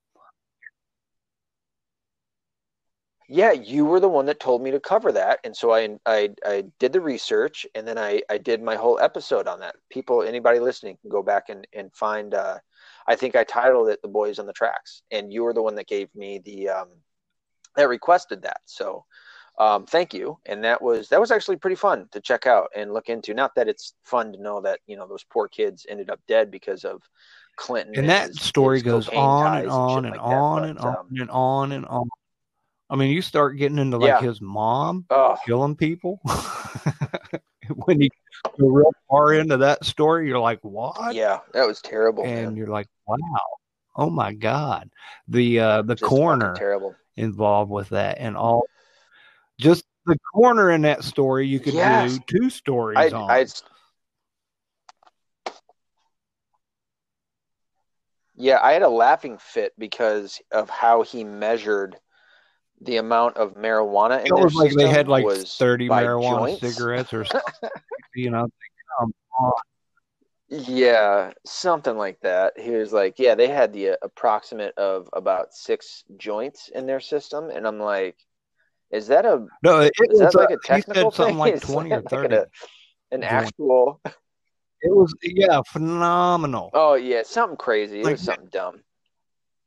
yeah, you were the one that told me to cover that, and so I I, I did the research, and then I, I did my whole episode on that. People, anybody listening, can go back and and find. Uh, I think I titled it "The Boys on the Tracks," and you were the one that gave me the um, that requested that. So, um, thank you. And that was that was actually pretty fun to check out and look into. Not that it's fun to know that you know those poor kids ended up dead because of Clinton. And, and that his, story his goes on and on and, and, like on, that, and, but, on um, and on and on I mean, you start getting into like yeah. his mom killing people. [laughs] when you go real far into that story, you're like, "What?" Yeah, that was terrible. And man. you're like, "Wow, oh my god!" The uh, the just coroner terrible involved with that, and all just the corner in that story. You could yes. do two stories I, on. I, yeah, I had a laughing fit because of how he measured the amount of marijuana in it was like they had like 30 marijuana joints. cigarettes or [laughs] something. you know yeah something like that he was like yeah they had the uh, approximate of about six joints in their system and i'm like is that a no it, is that like a technical thing [laughs] like 20 or 30 like a, an actual it was yeah phenomenal oh yeah something crazy it like, was something dumb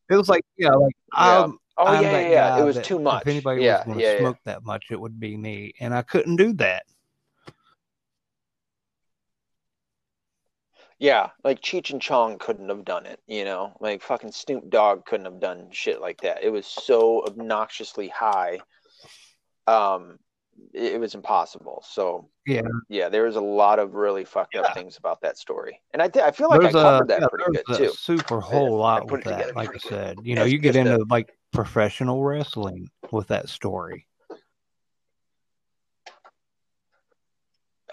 It was like yeah, like yeah. Um, oh I'm yeah, yeah, it was too much. If anybody yeah, was going to yeah, smoke that much, it would be me, and I couldn't do that. Yeah, like Cheech and Chong couldn't have done it, you know, like fucking Snoop Dogg couldn't have done shit like that. It was so obnoxiously high. Um, it, it was impossible. So yeah, yeah, there was a lot of really fucked up things about that story, and I I feel like there's I covered a, that yeah, pretty good too. Super whole lot with that, like I [laughs] said. You know, you get into a, like professional wrestling with that story.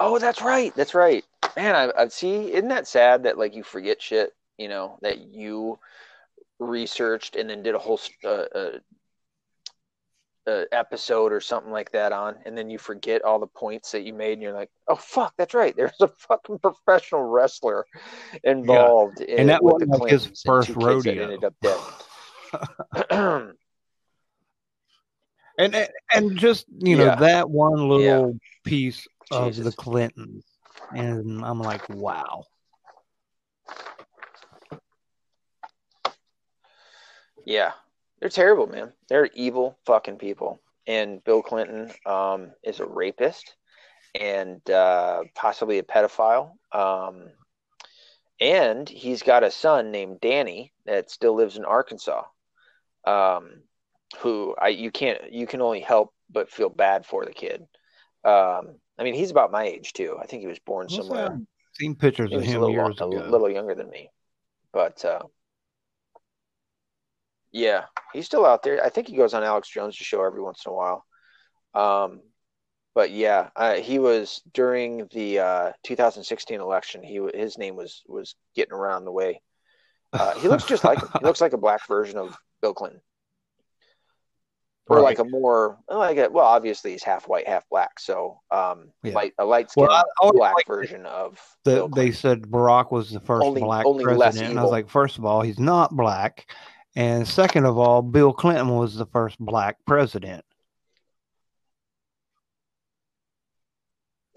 Oh, that's right. That's right. Man, I, I see. Isn't that sad that like you forget shit? You know that you researched and then did a whole uh, uh, uh, episode or something like that on, and then you forget all the points that you made, and you're like, "Oh fuck, that's right. There's a fucking professional wrestler involved." Yeah. In, and that was like his first rodeo. Ended up dead. [laughs] [clears throat] and and just you know yeah. that one little yeah. piece of Jesus. the Clintons, and I'm like, wow. Yeah, they're terrible, man. They're evil fucking people. And Bill Clinton um, is a rapist and uh, possibly a pedophile. Um, and he's got a son named Danny that still lives in Arkansas. Um, who I you can't you can only help but feel bad for the kid. Um, I mean, he's about my age too. I think he was born somewhere. Seen pictures of him years ago. A little younger than me, but uh, yeah, he's still out there. I think he goes on Alex Jones' show every once in a while. Um, but yeah, uh, he was during the uh, 2016 election. He his name was was getting around the way. Uh, he looks just like him. He looks like a black version of Bill Clinton or right. like a more like a, well obviously he's half white half black so um yeah. light a light skinned well, black like version of the, they said barack was the first only, black only president and i was like first of all he's not black and second of all bill clinton was the first black president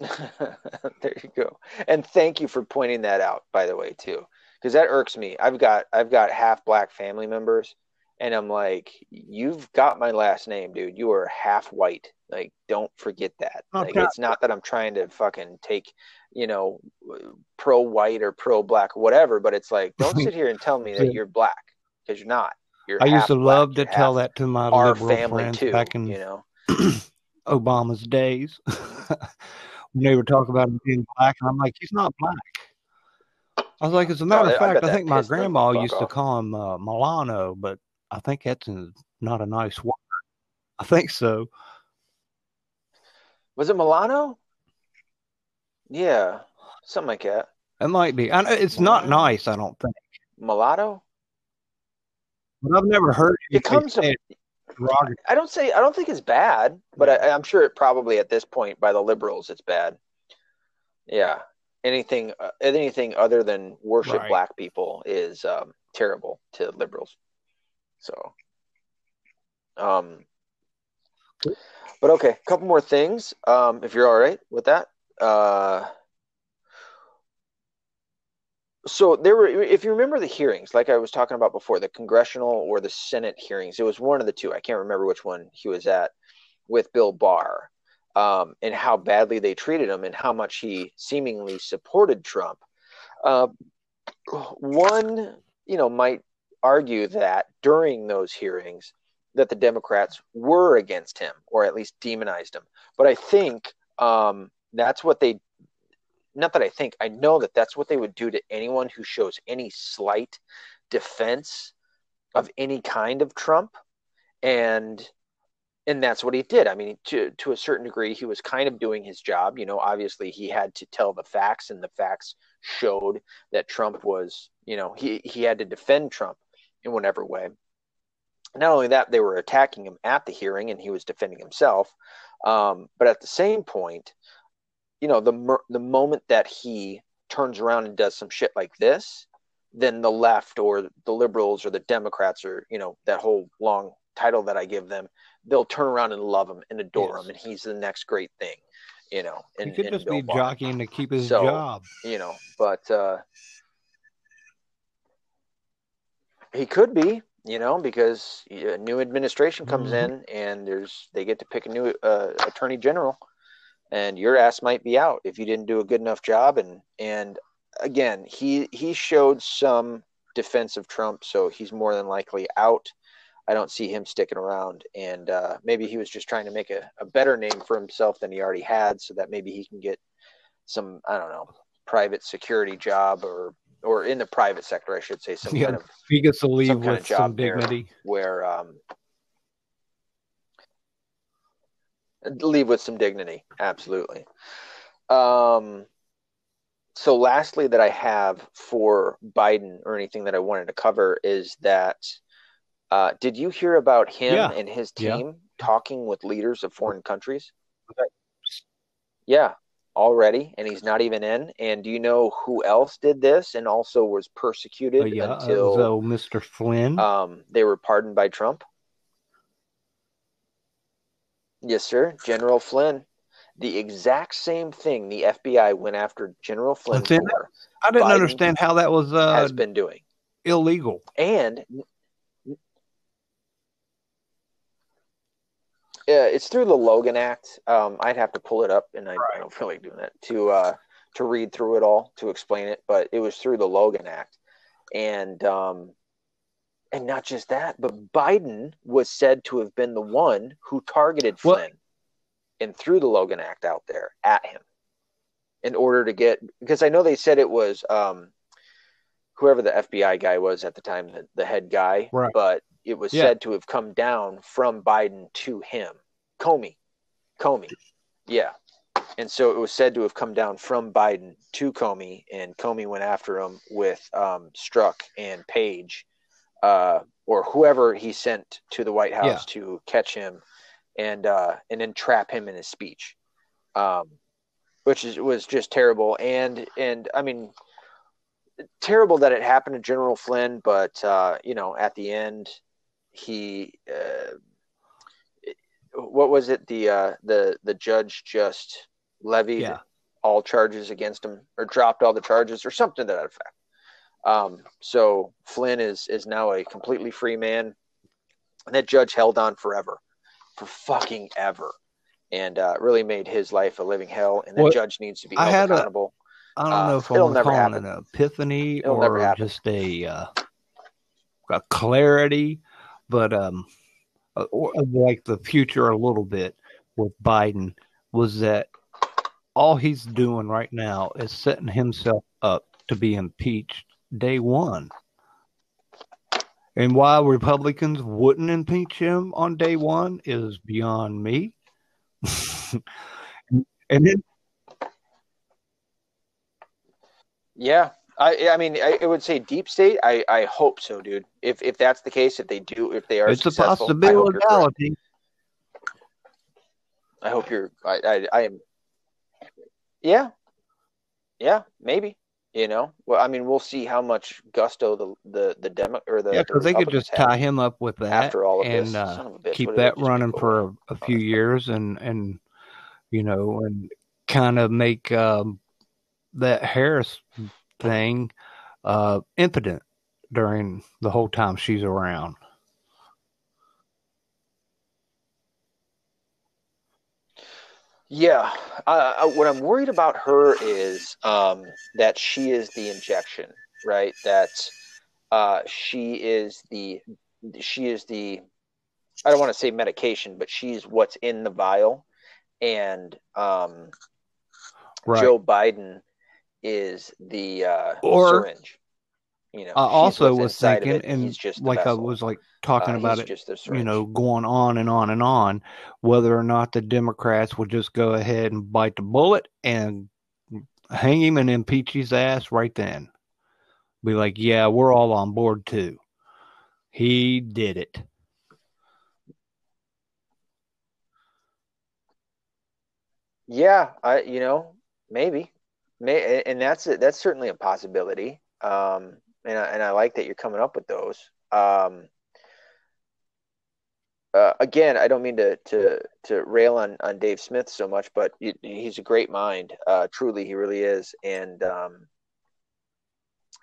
[laughs] there you go and thank you for pointing that out by the way too because that irks me i've got i've got half black family members and I'm like, you've got my last name, dude. You are half white. Like, don't forget that. Okay. Like, it's not that I'm trying to fucking take, you know, pro white or pro black, whatever. But it's like, don't [laughs] sit here and tell me that you're black because you're not. You're I used to love to tell that to my family friends too. Back in you know [clears throat] Obama's days, [laughs] when they were talking about him being black, and I'm like, he's not black. I was like, as a matter of fact, I, I think my grandma used off. to call him uh, Milano, but I think that's not a nice word. [laughs] I think so. Was it Milano? Yeah, something like that. It might be. I know it's not nice. I don't think mulatto. But I've never heard it comes to. I don't say I don't think it's bad, but I, I'm sure it probably at this point by the liberals it's bad. Yeah, anything uh, anything other than worship right. black people is um, terrible to liberals. So, um, but okay, a couple more things. Um, if you're all right with that. Uh, so there were, if you remember the hearings, like I was talking about before, the congressional or the Senate hearings, it was one of the two. I can't remember which one he was at with Bill Barr, um, and how badly they treated him and how much he seemingly supported Trump. Uh, one, you know, might argue that during those hearings that the Democrats were against him or at least demonized him. But I think um, that's what they, not that I think, I know that that's what they would do to anyone who shows any slight defense of any kind of Trump. And and that's what he did. I mean, to to a certain degree, he was kind of doing his job. You know, obviously he had to tell the facts, and the facts showed that Trump was, you know, he he had to defend Trump in whatever way. Not only that, they were attacking him at the hearing, and he was defending himself. Um, but at the same point, you know, the the moment that he turns around and does some shit like this, then the left or the liberals or the Democrats or you know that whole long title that I give them, they'll turn around and love him and adore yes. him, and he's the next great thing, you know. And, he could just be jockeying to keep his so, job, you know. But uh, he could be, you know, because a new administration comes mm-hmm. in and there's they get to pick a new uh, attorney general, and your ass might be out if you didn't do a good enough job. And and again, he he showed some defense of Trump, so he's more than likely out. I don't see him sticking around, and uh, maybe he was just trying to make a, a better name for himself than he already had, so that maybe he can get some I don't know private security job or or in the private sector, I should say, some yeah, kind of he gets to leave with some dignity. Where um, leave with some dignity, absolutely. Um, so, lastly, that I have for Biden or anything that I wanted to cover is that uh, did you hear about him yeah. and his team yeah. talking with leaders of foreign countries? Yeah, already, and he's not even in. And do you know who else did this and also was persecuted uh, yeah, until so Mr. Flynn? Um, they were pardoned by Trump. Yes, sir, General Flynn. The exact same thing the FBI went after General Flynn for. I didn't Biden understand how that was uh, has been doing illegal. And Yeah, it's through the Logan Act. Um, I'd have to pull it up, and I, right. I don't feel like doing that to uh, to read through it all to explain it. But it was through the Logan Act, and um, and not just that, but Biden was said to have been the one who targeted Flynn and threw the Logan Act out there at him in order to get because I know they said it was um, whoever the FBI guy was at the time, the, the head guy, right. but it was yeah. said to have come down from Biden to him. Comey. Comey. Yeah. And so it was said to have come down from Biden to Comey, and Comey went after him with um, Strzok and Page, uh, or whoever he sent to the White House yeah. to catch him and uh, and then trap him in his speech, um, which is, was just terrible. And and I mean, terrible that it happened to General Flynn, but uh, you know, at the end, he uh, what was it the uh, the the judge just levied yeah. all charges against him or dropped all the charges or something to that effect. Um, so Flynn is is now a completely free man, and that judge held on forever, for fucking ever, and uh, really made his life a living hell. And the judge needs to be held I had accountable. A, I don't know uh, if I'm calling an epiphany it'll or just a uh, a clarity but um, uh, like the future a little bit with Biden was that all he's doing right now is setting himself up to be impeached day one. And why Republicans wouldn't impeach him on day one is beyond me. [laughs] and then, yeah, I I mean I, would say deep state. I I hope so, dude. If if that's the case, if they do, if they are, it's a possibility. I hope you're. I, I I am. Yeah, yeah, maybe. You know, well, I mean, we'll see how much gusto the the the demo or the yeah, because the they could just tie him up with that after all of and this. Uh, keep that running for a, a, few years and and you know and kind of make um, that Harris thing uh, impotent during the whole time she's around. Yeah, uh, what I'm worried about her is um, that she is the injection, right? That uh, she is the she is the I don't want to say medication, but she's what's in the vial, and um, right. Joe Biden is the uh, or, syringe. You know, I also was thinking, and just like I was like talking uh, about it, you know, going on and on and on, whether or not the Democrats would just go ahead and bite the bullet and hang him and impeach his ass right then. Be like, yeah, we're all on board too. He did it. Yeah, I you know maybe May, and that's it, that's certainly a possibility. Um, and I, and I like that you're coming up with those. Um, uh, again, I don't mean to to to rail on on Dave Smith so much, but he's a great mind. Uh, truly, he really is. And um,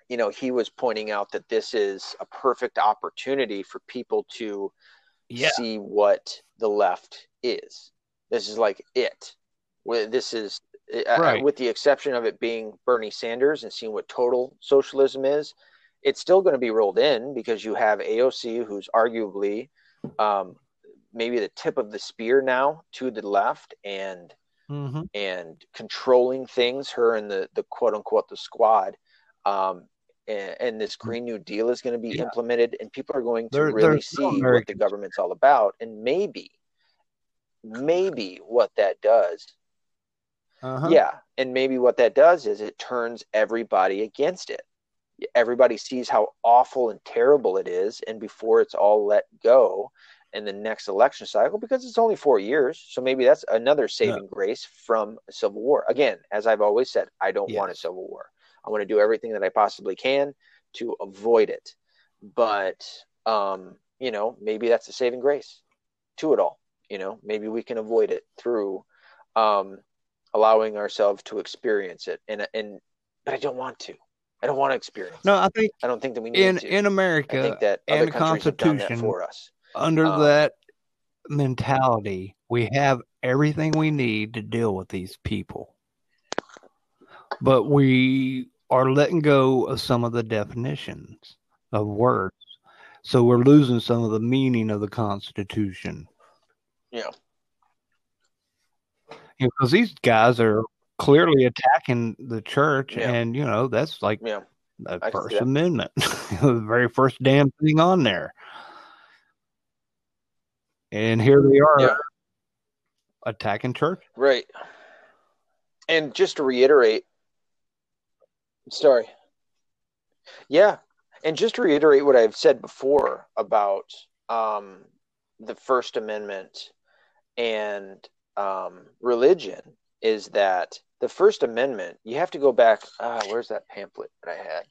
you know, he was pointing out that this is a perfect opportunity for people to yeah. see what the left is. This is like it. This is right. uh, with the exception of it being Bernie Sanders and seeing what total socialism is. It's still going to be rolled in because you have AOC, who's arguably um, maybe the tip of the spear now to the left, and mm-hmm. and controlling things. Her and the the quote unquote the squad. Um, and, and, this mm. Green New Deal is going to be yeah. implemented, and people are going to there, really see what the government's all about, and maybe, maybe what that does. Uh-huh. Yeah, and maybe what that does is it turns everybody against it. Everybody sees how awful and terrible it is, and before it's all let go, in the next election cycle because it's only four years. So maybe that's another saving grace from civil war. Again, as I've always said, I don't yes. want a civil war. I want to do everything that I possibly can to avoid it. But um, you know, maybe that's a saving grace to it all. You know, maybe we can avoid it through um, allowing ourselves to experience it. And and but I don't want to. I don't want to experience. No, I think I don't think that we need in to. in America. I think that have done that for us under um, that mentality, we have everything we need to deal with these people. But we are letting go of some of the definitions of words. So we're losing some of the meaning of the Constitution. Yeah. Because you know, these guys are clearly attacking the church, yeah. and, you know, that's like yeah. the First Amendment, [laughs] the very first damn thing on there. And here they are yeah. attacking church. Right. And just to reiterate, sorry. Yeah. And just to reiterate what I've said before about um, the First Amendment and um, religion is that the First Amendment, you have to go back. Uh, where's that pamphlet that I had?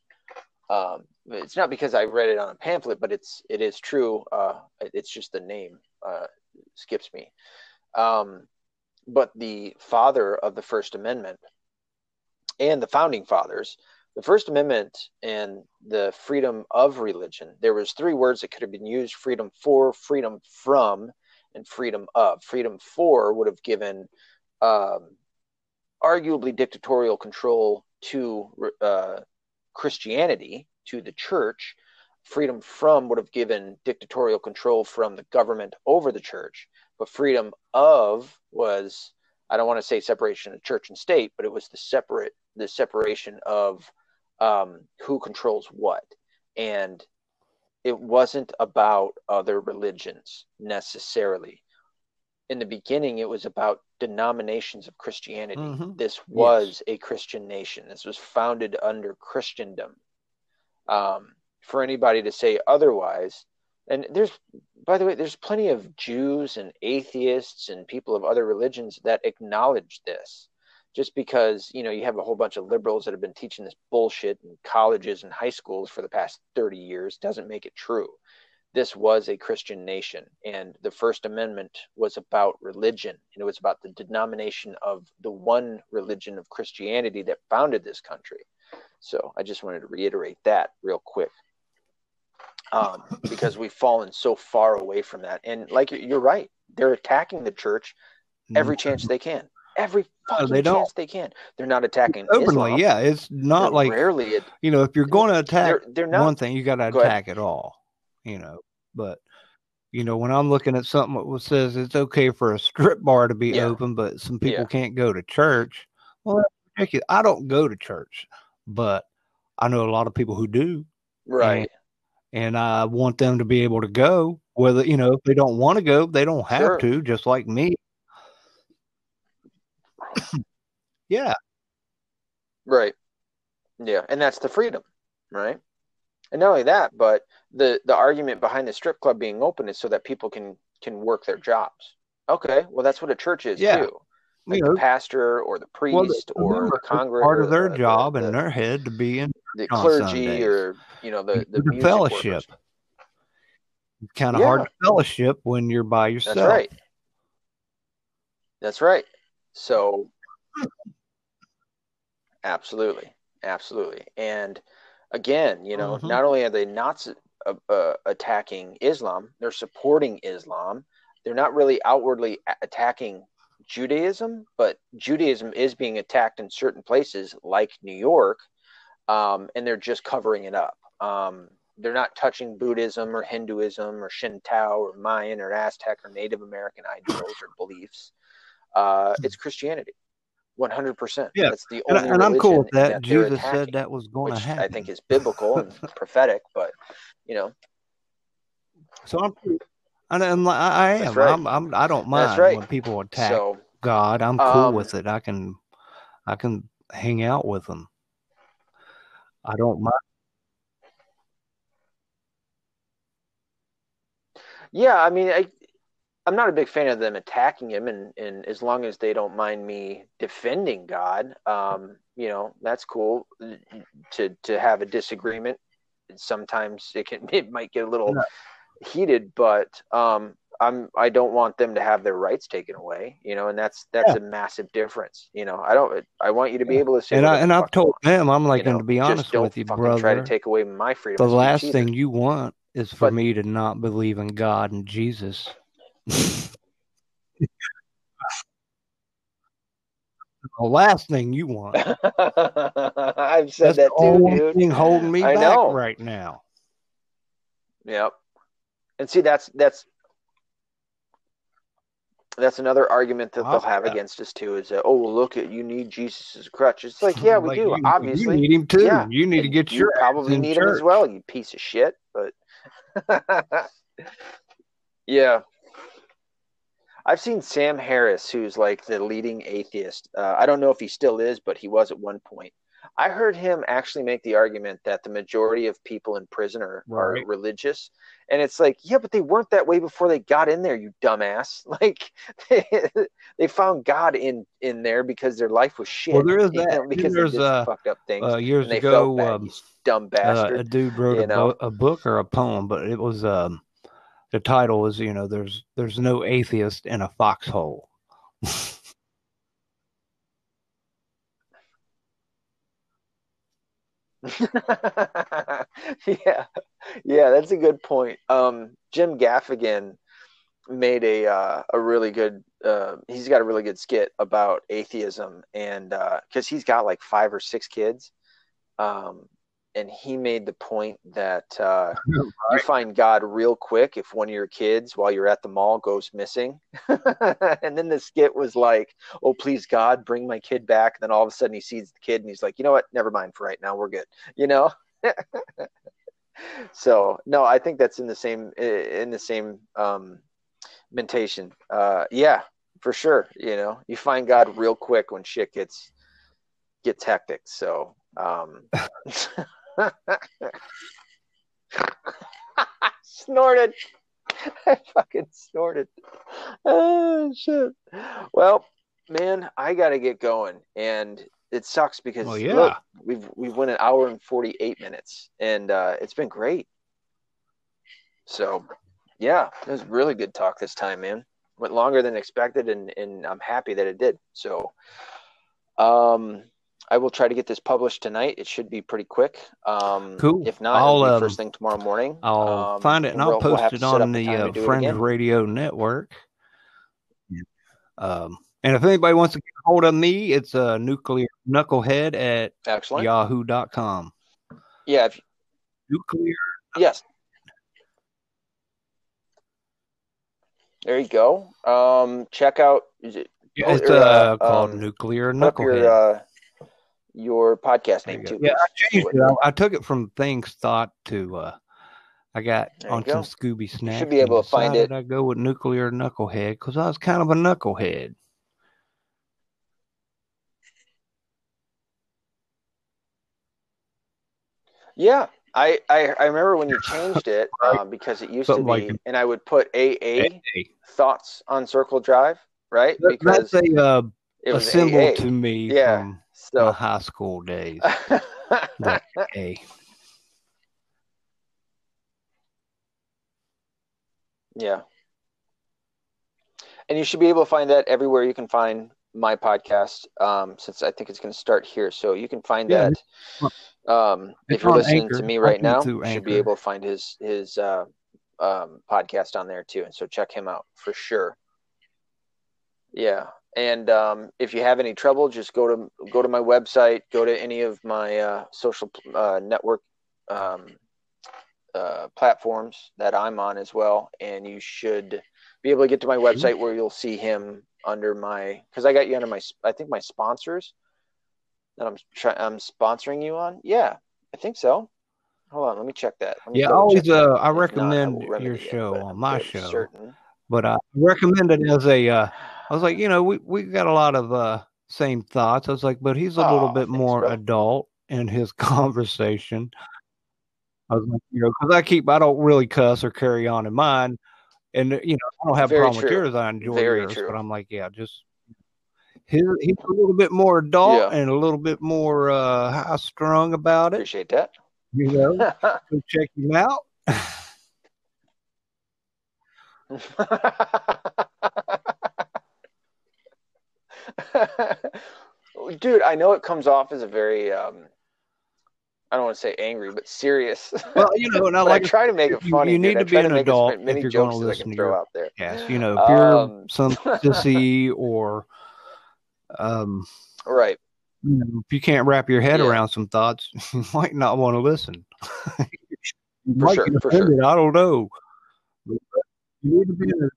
Um, it's not because I read it on a pamphlet, but it's it is true. Uh, it's just the name uh, skips me. Um, but the father of the First Amendment and the founding fathers, the First Amendment and the freedom of religion, there was three words that could have been used: freedom for, freedom from, and freedom of. Freedom for would have given um, arguably dictatorial control to uh, Christianity, to the church, freedom from would have given dictatorial control from the government over the church, but freedom of was I don't want to say separation of church and state, but it was the separate the separation of um, who controls what, and it wasn't about other religions necessarily. In the beginning, it was about denominations of Christianity. Mm-hmm. This was yes. a Christian nation. This was founded under Christendom. Um, for anybody to say otherwise. And there's, by the way, there's plenty of Jews and atheists and people of other religions that acknowledge this. Just because, you know, you have a whole bunch of liberals that have been teaching this bullshit in colleges and high schools for the past 30 years doesn't make it true. This was a Christian nation, and the First Amendment was about religion, and it was about the denomination of the one religion of Christianity that founded this country. So I just wanted to reiterate that real quick um, because we've fallen so far away from that. And like you're right, they're attacking the church every mm-hmm. chance they can. Every fucking they don't, chance they can. They're not attacking openly. Islam. Yeah, it's not they're like rarely. It, you know, if you're going to attack they're, they're not, one thing, you got to attack ahead. it all. You know, but you know, when I'm looking at something that says it's okay for a strip bar to be yeah. open, but some people yeah. can't go to church. Well, that's ridiculous. I don't go to church, but I know a lot of people who do. Right and I want them to be able to go. Whether you know if they don't want to go, they don't have sure. to. Just like me. yeah. Right. Yeah, and that's the freedom, right? And not only that, but the the argument behind the strip club being open is so that people can can work their jobs. Okay, well that's what a church is yeah. too. Like you know, the pastor or the priest well, or the congress part of their the, job the, in their head to be in the clergy or you know the the, the fellowship. It's kind of yeah. hard to fellowship when you're by yourself. That's right. That's right. So, absolutely, absolutely, and again, you know, mm-hmm. not only are they not uh, attacking Islam, they're supporting Islam. They're not really outwardly attacking Judaism, but Judaism is being attacked in certain places like New York, um, and they're just covering it up. Um, they're not touching Buddhism or Hinduism or Shinto or Mayan or Aztec or Native American ideals or beliefs. Uh, it's Christianity. One hundred percent. Yeah, that's the only. And, and I'm cool with that. that Jesus attacking, said that was going to happen. I think is biblical and [laughs] prophetic, but you know. So I'm, and I am. Right. I'm, I'm. I don't mind right. when people attack so, God. I'm cool um, with it. I can, I can hang out with them. I don't mind. Yeah, I mean, I, I'm not a big fan of them attacking him, and, and as long as they don't mind me defending God, um, you know, that's cool. To to have a disagreement, sometimes it can [laughs] it might get a little heated, but um, I'm I don't want them to have their rights taken away, you know, and that's that's yeah. a massive difference. You know, I don't I want you to be able to say And I and I've told them I'm like, you know, to be honest with you, brother. Try to take away my freedom. The last thing you want is for but, me to not believe in God and Jesus. [laughs] the last thing you want. [laughs] I've said That's that too, only dude. Thing holding me I back know. right now. Yep. And see, that's that's that's another argument that they'll have against us too. Is that oh look at you need Jesus as a crutch? It's like yeah [laughs] we like do you, obviously you need him too. Yeah. You need to get you your probably need church. him as well. You piece of shit. But yeah, I've seen Sam Harris, who's like the leading atheist. Uh, I don't know if he still is, but he was at one point. I heard him actually make the argument that the majority of people in prison are, right. are religious. And it's like, yeah, but they weren't that way before they got in there, you dumbass. [laughs] Like they, [laughs] they found God in in there because their life was shit. Well, there is that know, because there's uh, fucked up things. Uh, years ago, um, dumb bastard. Uh, a dude wrote a, bo- a, book or a poem, but it was um, the title is you know there's there's no atheist in a foxhole. [laughs] [laughs] yeah, yeah, that's a good point. Um, Jim Gaffigan made a uh, a really good. Uh, he's got a really good skit about atheism, and because uh, he's got like five or six kids, um, and he made the point that uh, [laughs] you find God real quick if one of your kids, while you're at the mall, goes missing. [laughs] and then the skit was like, "Oh, please God, bring my kid back." And then all of a sudden, he sees the kid, and he's like, "You know what? Never mind for right now. We're good." You know. [laughs] so no, I think that's in the same in the same um, mentation. Uh, yeah, for sure. You know, you find God real quick when shit gets gets hectic. So. Um, [laughs] snorted. I fucking snorted. Oh shit. Well, man, I gotta get going, and it sucks because yeah. Look, we've we've went an hour and forty eight minutes, and uh, it's been great. So, yeah, it was really good talk this time, man. Went longer than expected, and and I'm happy that it did. So, um, I will try to get this published tonight. It should be pretty quick. Um, cool. If not, I'll, um, first thing tomorrow morning. I'll um, find it and I'll post we'll it on the uh, Friends Radio Network. Um, and if anybody wants to get a hold of me, it's a uh, nuclear knucklehead at Excellent. yahoo.com. Yeah. If, nuclear. Yes. There you go. Um, check out. Is it? Yeah, it's uh, uh, called um, Nuclear Knucklehead. Your, uh, your podcast name too. Yeah, I changed it. I, I, took it from Things Thought to uh, I got on go. some Scooby snacks. Should be able to find it. I go with Nuclear Knucklehead because I was kind of a knucklehead. Yeah, I, I, I remember when you [laughs] changed it um, because it used Something to be, like, and I would put AA, AA, thoughts on Circle Drive, right? Because that's a, uh, a symbol AA. to me. Yeah. From, so my high school days. [laughs] hey. Yeah. And you should be able to find that everywhere you can find my podcast, um, since I think it's going to start here. So you can find yeah. that Um, if you're listening Anchor. to me right now, you should be able to find his his uh, um, podcast on there too, and so check him out for sure. Yeah, and um, if you have any trouble, just go to go to my website, go to any of my uh, social uh, network um, uh, platforms that I'm on as well, and you should be able to get to my website where you'll see him under my because I got you under my I think my sponsors that I'm trying I'm sponsoring you on. Yeah, I think so. Hold on, let me check that. Me yeah, always. Uh, I recommend not, your show on my show, certain. but I recommend it as a. Uh, I was like, you know, we we got a lot of uh, same thoughts. I was like, but he's a oh, little bit more adult in his [laughs] conversation. I was like, you know, because I keep I don't really cuss or carry on in mine, and you know I don't have Very a problem true. with yours. I enjoy Very yours, true. but I'm like, yeah, just he's a little bit more adult yeah. and a little bit more uh, high strung about it. Appreciate that. You know, [laughs] so check him out. [laughs] [laughs] Dude, I know it comes off as a very um, I don't want to say angry, but serious. Well, you know, and [laughs] I like I try to make it funny. You, need to be an adult if you're going to listen to your, out there. Yes, you know, if you're um, some [laughs] sissy or, um, right. You know, if you can't wrap your head yeah. around some thoughts, you might not want to listen. for sure, for sure. I don't know. But you need to be an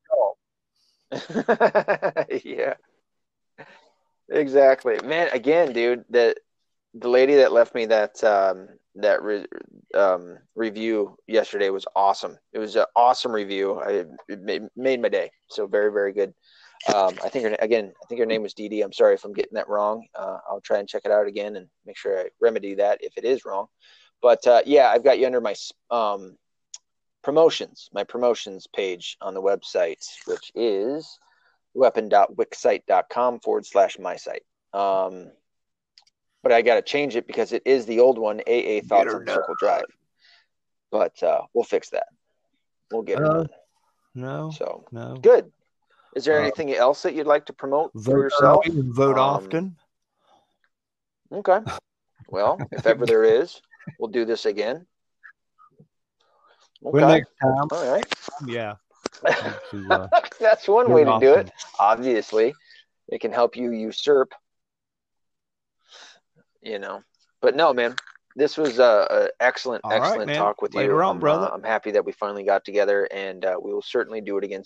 adult. yeah. Exactly, man. Again, dude, that the lady that left me that um, that re- um, review yesterday was awesome. It was an awesome review. I, it made, made my day. So very very good. Um, I think her, again, I think her name was Dee Dee. I'm sorry if I'm getting that wrong. Uh, I'll try and check it out again and make sure I remedy that if it is wrong. But uh, yeah, I've got you under my um, promotions, my promotions page on the website, which is weapon.wixsite.com forward slash my site. Um, but I got to change it because it is the old one, AA Thoughts on Circle Drive. But uh, we'll fix that. We'll get it. Uh, no. So no. Good. Is there uh, anything else that you'd like to promote for yourself? Vote um, often. Okay. Well, if ever there is, we'll do this again. [laughs] Okay. next time. All right. Yeah. To, uh, [laughs] That's one way to do it. Obviously, it can help you usurp you know. But no, man, this was a, a excellent, All excellent right, talk with Later you. on, I'm, brother. Uh, I'm happy that we finally got together, and uh, we will certainly do it again